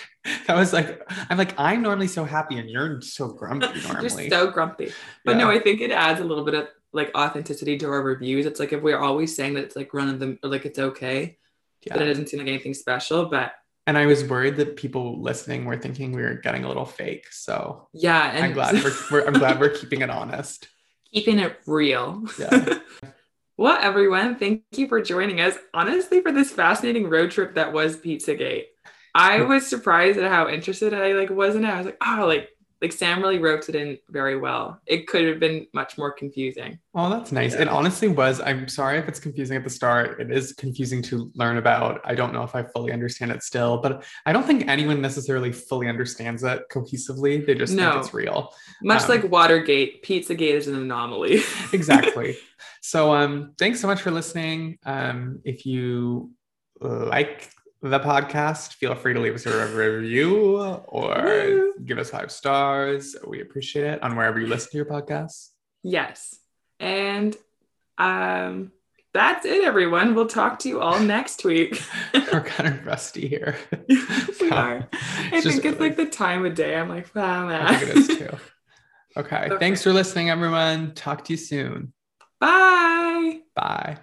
that was like I'm like I'm normally so happy, and you're so grumpy normally. You're so grumpy. But no, I think it adds a little bit of like authenticity to our reviews. It's like if we're always saying that it's like run of the like it's okay, yeah. that it doesn't seem like anything special. But And I was worried that people listening were thinking we were getting a little fake. So yeah, and I'm glad we're, we're I'm glad we're keeping it honest. (laughs) keeping it real. Yeah. (laughs) well, everyone, thank you for joining us. Honestly, for this fascinating road trip that was Pizzagate. I (laughs) was surprised at how interested I like was in it. I was like, oh, like like Sam really wrote it in very well. It could have been much more confusing. Oh, that's nice. It honestly was. I'm sorry if it's confusing at the start. It is confusing to learn about. I don't know if I fully understand it still, but I don't think anyone necessarily fully understands it cohesively. They just No. think it's real. Much Um, like Watergate, Pizzagate is an anomaly. (laughs) Exactly. so um thanks so much for listening. Um if you like the podcast, feel free to leave us a review or Woo. give us five stars. We appreciate it on wherever you listen to your podcast. Yes. And um that's it everyone. We'll talk to you all next week. (laughs) We're kind of rusty here. (laughs) we are. I It's just think it's early. like the time of day. I'm like, wow, man. I think it is too. (laughs) Okay. Okay. Thanks for listening, everyone. Talk to you soon. Bye. Bye.